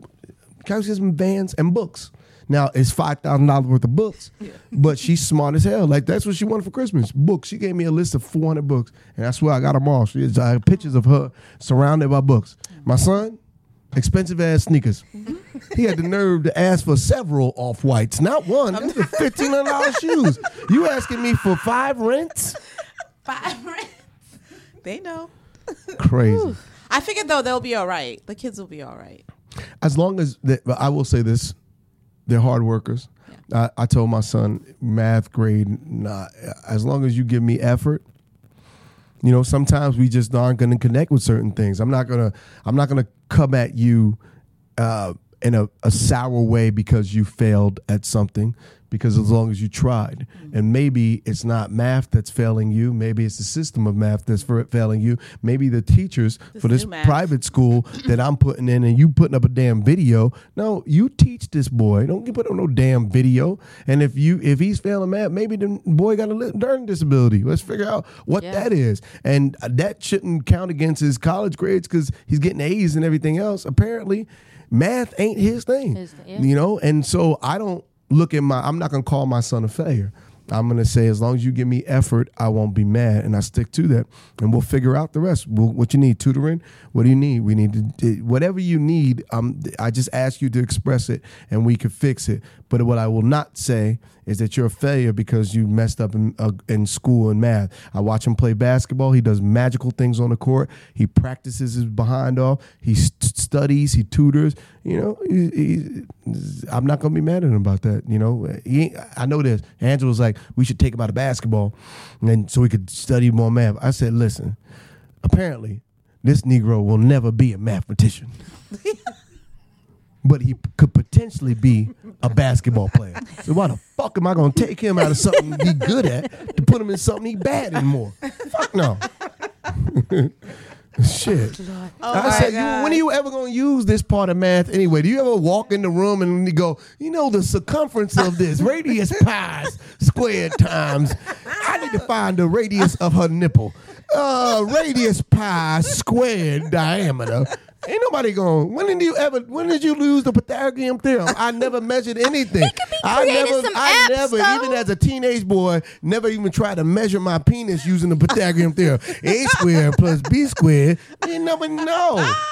couches some Vans and books. Now it's five thousand dollars worth of books, but she's smart as hell. Like that's what she wanted for Christmas. Books. She gave me a list of four hundred books, and I swear I got them all. She has uh, pictures of her surrounded by books. My son, expensive ass sneakers. He had the nerve to ask for several off whites, not one. These are fifteen hundred dollars shoes. You asking me for five rents? Five. rents. They know. Crazy. I figured though they'll be all right. The kids will be all right. As long as they, I will say this, they're hard workers. I, I told my son math grade, nah, as long as you give me effort. You know, sometimes we just aren't going to connect with certain things. I'm not gonna. I'm not gonna come at you uh, in a, a sour way because you failed at something. Because as long as you tried, and maybe it's not math that's failing you, maybe it's the system of math that's for failing you. Maybe the teachers for this private school that I'm putting in, and you putting up a damn video. No, you teach this boy. Don't you put up no damn video. And if you if he's failing math, maybe the boy got a learning disability. Let's figure out what Yeah. that is, and uh, that shouldn't count against his college grades because he's getting A's and everything else. Apparently, math ain't his thing. His- yeah. You know, and so I don't look at my. I'm not gonna call my son a failure. I'm gonna say as long as you give me effort, I won't be mad, and I stick to that, and we'll figure out the rest. We'll, what you need, tutoring. What do you need? We need to whatever you need. Um, I just ask you to express it, and we can fix it. But what I will not say is that you're a failure because you messed up in uh, in school and math. I watch him play basketball. He does magical things on the court. He practices his behind off. He st- studies. He tutors. You know, he, he, I'm not gonna be mad at him about that. You know, he I know this. Angela's like, we should take him out of basketball, and so he could study more math. I said, listen, apparently, this Negro will never be a mathematician. But he could potentially be a basketball player. So why the fuck am I gonna take him out of something he good at to put him in something he bad anymore? Fuck no. Shit. Oh I said, you, when are you ever going to use this part of math anyway? Do you ever walk in the room and you go, you know, the circumference of this radius pi squared times? I need to find the radius of her nipple. Uh, radius pi squared diameter. Ain't nobody going. When did you ever? When did you lose the Pythagorean theorem? I never measured anything. I creating never. some I apps, never, though. even as a teenage boy, never even tried to measure my penis using the Pythagorean theorem. A squared plus B squared. You never know. Ah.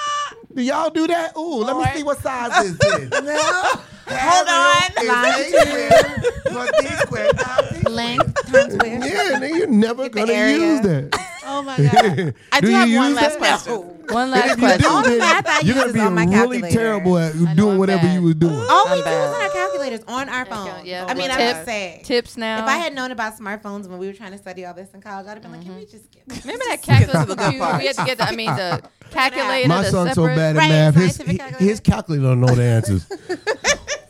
Do y'all do that? Ooh, let me see what size this is. No. Hold on. A squared plus squared times C squared. Length times width. Yeah, then you're never Get gonna area. use that. Oh my god! I do, Do you have one last that? question. One last question. do, All the math I you're use gonna is be on my really calculator. terrible at doing whatever bad. you were doing. All we I'm do bad. is on our calculators on our phone. Yeah, I mean, the I'm tip- just saying. Tips now. If I had known about smartphones when we were trying to study all this in college, I'd have been like, can mm-hmm. we just get Remember that calculator? the we had to get the, I mean, the calculator. My the son's so separate- bad at Right, math. His, calculator. his calculator don't know the answers.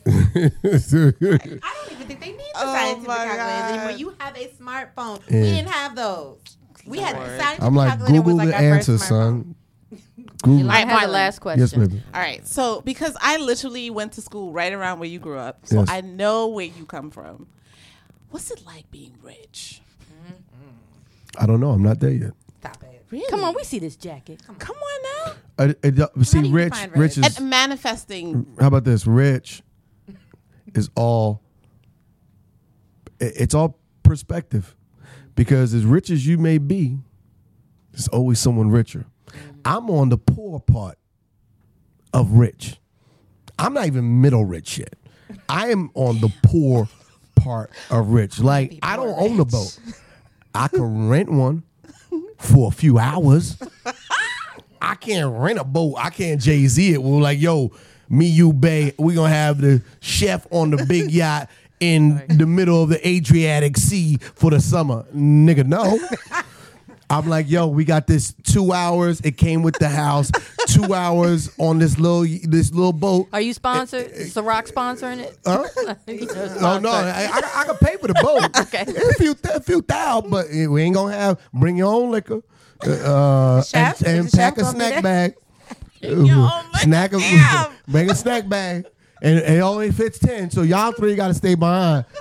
I don't even think they need the Oh scientific my calculators anymore. You have a smartphone. Yeah. We didn't have those. We had Lord. scientific I'm like, calculator Google was like the our first answer, smartphone. son. Google. I have my last question. Yes, baby. All right, so because I literally went to school right around where you grew up, so Yes. I know where you come from. What's it like being rich? I don't know. I'm not there yet. Stop it. Really? Come on, we see this jacket. come on now. I, I- see, do you rich, define rich rich? is. And manifesting. how about this? Rich is all. i- It's all perspective, because as rich as you may be, there's always someone richer. I'm on the poor part of rich. I'm not even middle rich yet. I am on the poor part of rich. Like I don't own a boat. I can rent one for a few hours. I can't rent a boat. I can't Jay Z it. We're like, yo, me, you, Bay, we gonna have the chef on the big yacht in the middle of the Adriatic Sea for the summer. Nigga, no. I'm like, yo, we got this two hours. It came with the house. Two hours on this little this little boat. Are you eh, sponsored? Eh, is The Rock sponsoring it? Huh? Oh no, I, I, I can pay for the boat. Okay. a few a few thousand, but eh, we ain't gonna have. Bring your own liquor, uh, uh Chef? and, and pack a snack bag. your own liquor. snack a, bring a snack bag, and it only fits ten. So y'all three got to stay behind.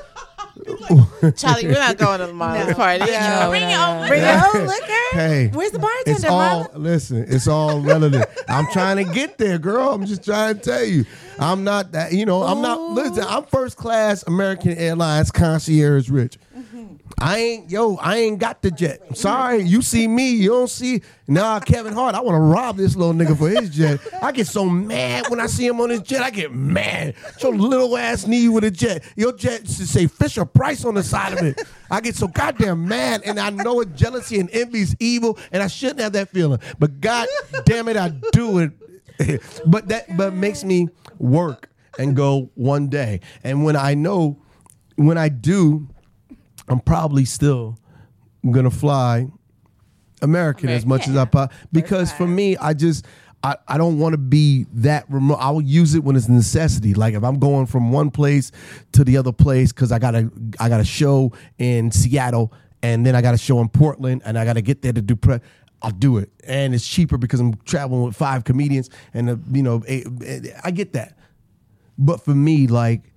Charli, we're not going to the mom's party. No, Bring no, your no. own Bring your own liquor. Hey, Where's the bartender? it's all Mama? listen. It's all relative. I'm trying to get there, girl. I'm just trying to tell you. I'm not that. You know, I'm not. Listen, I'm first class American Airlines concierge rich. I ain't yo. I ain't got the jet. I'm sorry, you see me. You don't see nah. Kevin Hart. I want to rob this little nigga for his jet. I get so mad when I see him on his jet. I get mad. Your little ass need with a jet. Your jet should say Fisher Price on the side of it. I get so goddamn mad, and I know it. Jealousy and envy is evil, and I shouldn't have that feeling. But god damn it, I do it. but that but makes me work and go one day. And when I know, when I do. I'm probably still gonna fly American as much as I po- because for me, I just I, I don't want to be that remote. I will use it when it's a necessity. Like if I'm going from one place to the other place because I got a I got a show in Seattle and then I got a show in Portland and I got to get there to do pre. I'll do it, and it's cheaper because I'm traveling with five comedians, and uh, you know I get that. But for me, like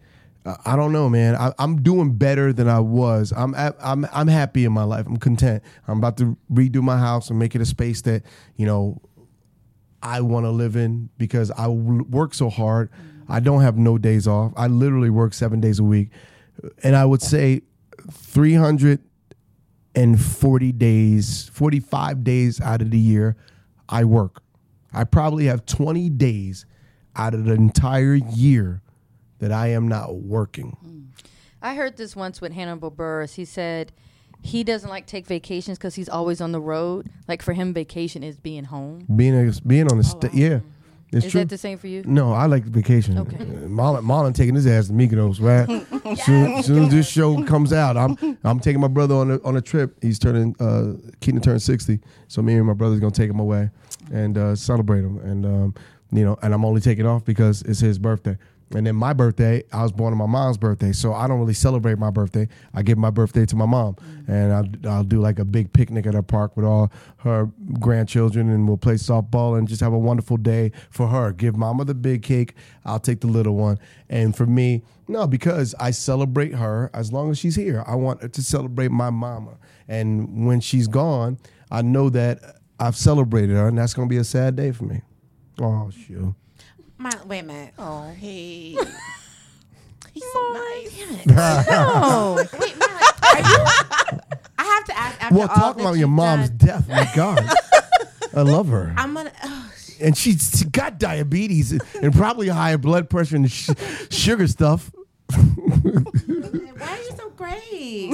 I don't know, man. I, I'm doing better than I was. I'm I'm I'm happy in my life. I'm content. I'm about to redo my house and make it a space that you know I want to live in because I work so hard. I don't have no days off. I literally work seven days a week, and I would say 340 days, 45 days out of the year, I work. I probably have 20 days out of the entire year that I am not working. I heard this once with Hannibal Buress. He said he doesn't like take vacations because he's always on the road. Like for him, vacation is being home. Being a, being on the sta yeah, it's Is true. that the same for you? no, I like vacation. Okay. Uh, Marlon, Marlon taking his ass to Mykonos, right? soon, soon as this show comes out, I'm I'm taking my brother on a, on a trip. He's turning uh, Keenen turned sixty, so me and my brother's gonna take him away and uh, celebrate him. And um, you know, and I'm only taking off because it's his birthday. And then my birthday, I was born on my mom's birthday, so I don't really celebrate my birthday. I give my birthday to my mom, mm-hmm. and I'll, I'll do like a big picnic at her park with all her grandchildren, and we'll play softball and just have a wonderful day for her. Give mama the big cake, I'll take the little one. And for me, no, because I celebrate her as long as she's here. I want to celebrate my mama, and when she's gone, I know that I've celebrated her, and that's gonna be a sad day for me. Oh, sure. My, wait a minute. Oh, Hey. He's so nice. no. Wait, Mike, are you? I have to ask. After Well, all talk that about your you've mom's done, death. My God, I love her, I'm gonna. Oh, and she, she got diabetes and probably higher blood pressure and sh- sugar stuff. why are you so great?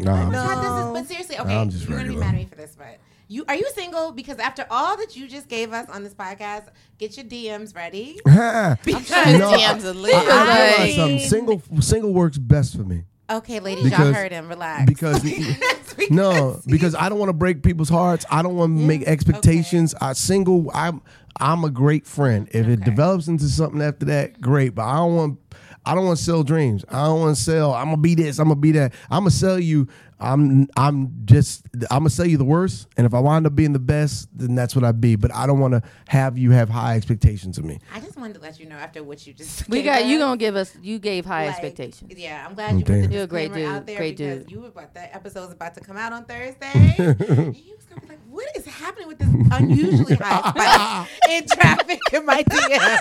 Nah, God, this is, but seriously, okay, I'm just you're gonna be regular. mad at me for this, but You are you single? Because after all that you just gave us on this podcast, get your DMs ready. Ha! Because His No, DMs are lit. I, I realize I something. Single single works best for me okay, ladies, y'all heard him. Relax. because Because no, because I don't want to break people's hearts. I don't want to make expectations. I single. I'm I'm a great friend. If it develops into something after that, great. But I don't want. I don't want to sell dreams. I don't want to sell. I'm gonna be this. I'm gonna be that. I'm gonna sell you. I'm. I'm just. I'm gonna sell you the worst. And if I wind up being the best, then that's what I be. But I don't want to have you have high expectations of me. I just wanted to let you know after what you just We gave got you us, gonna give us. You gave high like, expectations. Yeah, I'm glad you Damn. put the You're a great disclaimer dude, out there great because dude. you were about that episode's about to come out on Thursday. and you was gonna be like, what is happening with this unusually high spike in traffic in my DMs?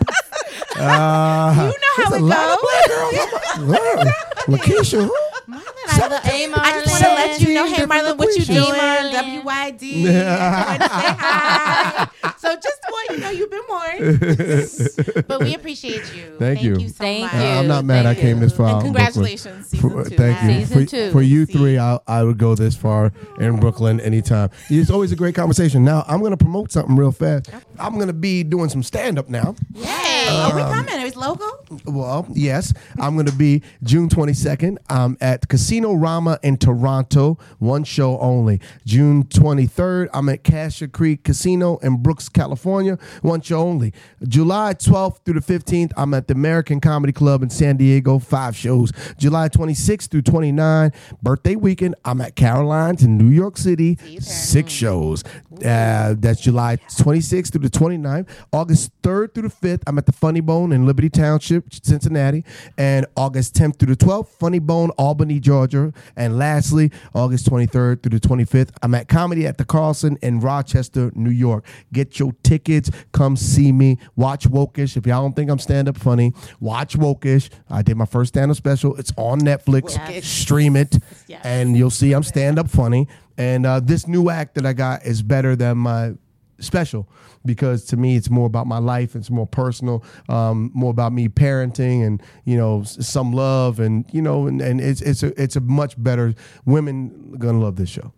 Uh, You know how it goes. Lakeisha, huh? Marlon, I, love, Hey, I just want to let you know, hey Different Marlon, what you Lucretia. doing? Hey, Marlon. WYD. I wanted to say hi. So just want you know you've been warned, but we appreciate you. Thank you. you so Thank much. you. Uh, I'm not mad. I came you. this far. And congratulations, season For- two. Thank you. Season for, two. for you three, I, I would go this far in Brooklyn anytime. It's always a great conversation. Now, I'm going to promote something real fast. I'm going to be doing some stand up now. Yay! Are Um, we coming? It's local. Well, yes, I'm going to be June 22nd I'm at Casino Rama in Toronto, one show only. June 23rd, I'm at Cache Creek Casino in Brooks, California, one show only. July 12th through the 15th, I'm at the American Comedy Club in San Diego, five shows. July 26th through 29, birthday weekend, I'm at Caroline's in New York City, six shows. Uh, that's July 26th through the 29th. August 3rd through the 5th, I'm at the Funny Bone in Liberty Township, Cincinnati. And August 10th through the 12th, Funny Bone, Albany, Georgia. And lastly, August 23rd through the 25th, I'm at Comedy at the Carlson in Rochester, New York. Get your tickets. Come see me. Watch Wokish. If y'all don't think I'm stand up funny, watch Wokish. I did my first stand up special. It's on Netflix. Wokish. Stream it. Yes. And you'll see I'm stand up funny. And uh, this new act that I got is better than my special because to me it's more about my life. It's more personal um, more about me parenting and you know some love and you know and, and it's it's a it's a much better women gonna love this show.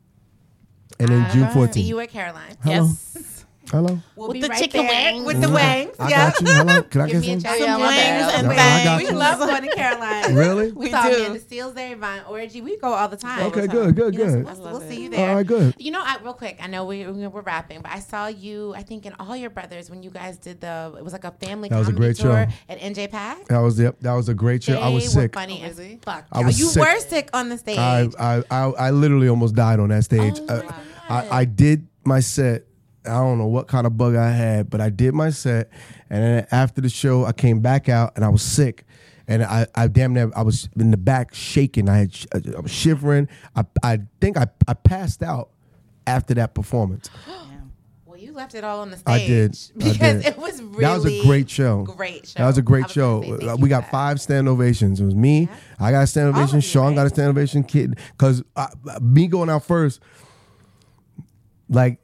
And then june See 14th you at Caroline. hello. Yes. Hello We'll With the right chicken there wings. with the Mhm. wings. i yeah. got you hello can i Give get me some. Yeah, wings and No, I We love going to Caroline. really We We saw do. Amanda Steele's there, Vine Orgy. We go all the time. Okay, good, good, You know, so good. we'll, I we'll it. see you there. all right good You know, I, real quick, I know we, we- we're wrapping, but I saw you, I think, in All Your Brothers when you guys did the, it was like a family That was a great tour show. at NJPAC. that was yep that was a great show i was sick funny Oh, as fuck. I was you sick. were sick on the stage. I, I, I, I literally almost died on that stage. Oh Uh, my I, God. I did my set. I don't know what kind of bug I had, but I did my set. And then after the show, I came back out and I was sick. And I, I damn near, I was in the back shaking. I had, I was shivering. I, I think I, I passed out after that performance. well, you left it all on the stage. I did. I Because did. it was really that was a great show. Great show. That was a great show. Uh, we got five stand ovations. It was me. I got a stand ovation. Sean right? got a stand ovation. Kid, because me going out first, like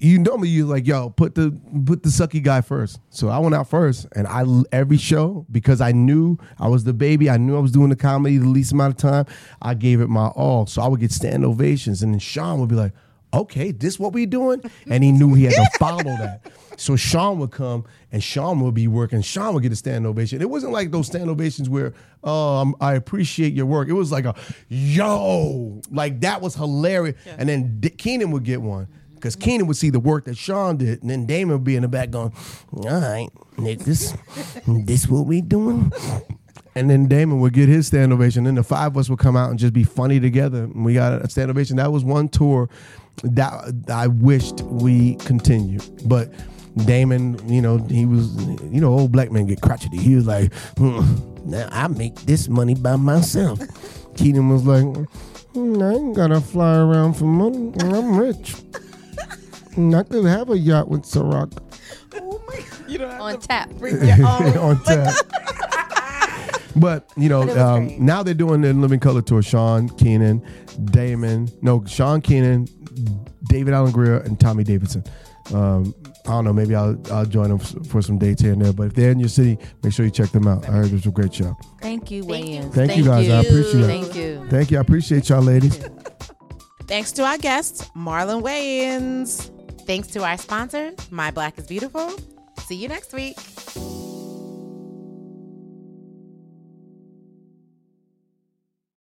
you normally you like yo put the put the sucky guy first. So I went out first, and I every show because I knew I was the baby. I knew I was doing the comedy the least amount of time. I gave it my all. So I would get stand ovations, and then Sean would be like. Okay, this what we doing? And he knew he had to follow that. So Sean would come and Sean would be working. Sean would get a stand ovation. It wasn't like those stand ovations where, oh, I'm- I appreciate your work. It was like a, yo, like that was hilarious. And then D- Keenen would get one because Keenen would see the work that Sean did, and then Damon would be in the back going, all right, Nick, this, this what we doing? And then Damon would get his stand ovation. Then the five of us would come out and just be funny together. And we got a stand ovation. That was one tour that I wished we continued. But Damon, you know, he was, you know, old black men get crotchety. He was like, hmm, now I make this money by myself. Keenen was like, "Hmm, I ain't gotta fly around for money. I'm rich. And I could have a yacht with Ciroc Oh my! You don't have On to tap. bring your own. on tap. But you know, But it was um, now they're doing the Living Color tour. Sean Keenen, Damon, no, Sean Keenen, David Alan Grier, and Tommy Davidson. Um, I don't know. Maybe I'll I'll join them f- for some dates here and there. But if they're in your city, make sure you check them out. I heard it was a great show. Thank you, Thank you. Wayans. Thank you, guys. I appreciate it. Thank you. Thank you. I appreciate y'all, ladies. Thanks to our guest, Marlon Wayans. Thanks to our sponsor, My Black is Beautiful. See you next week.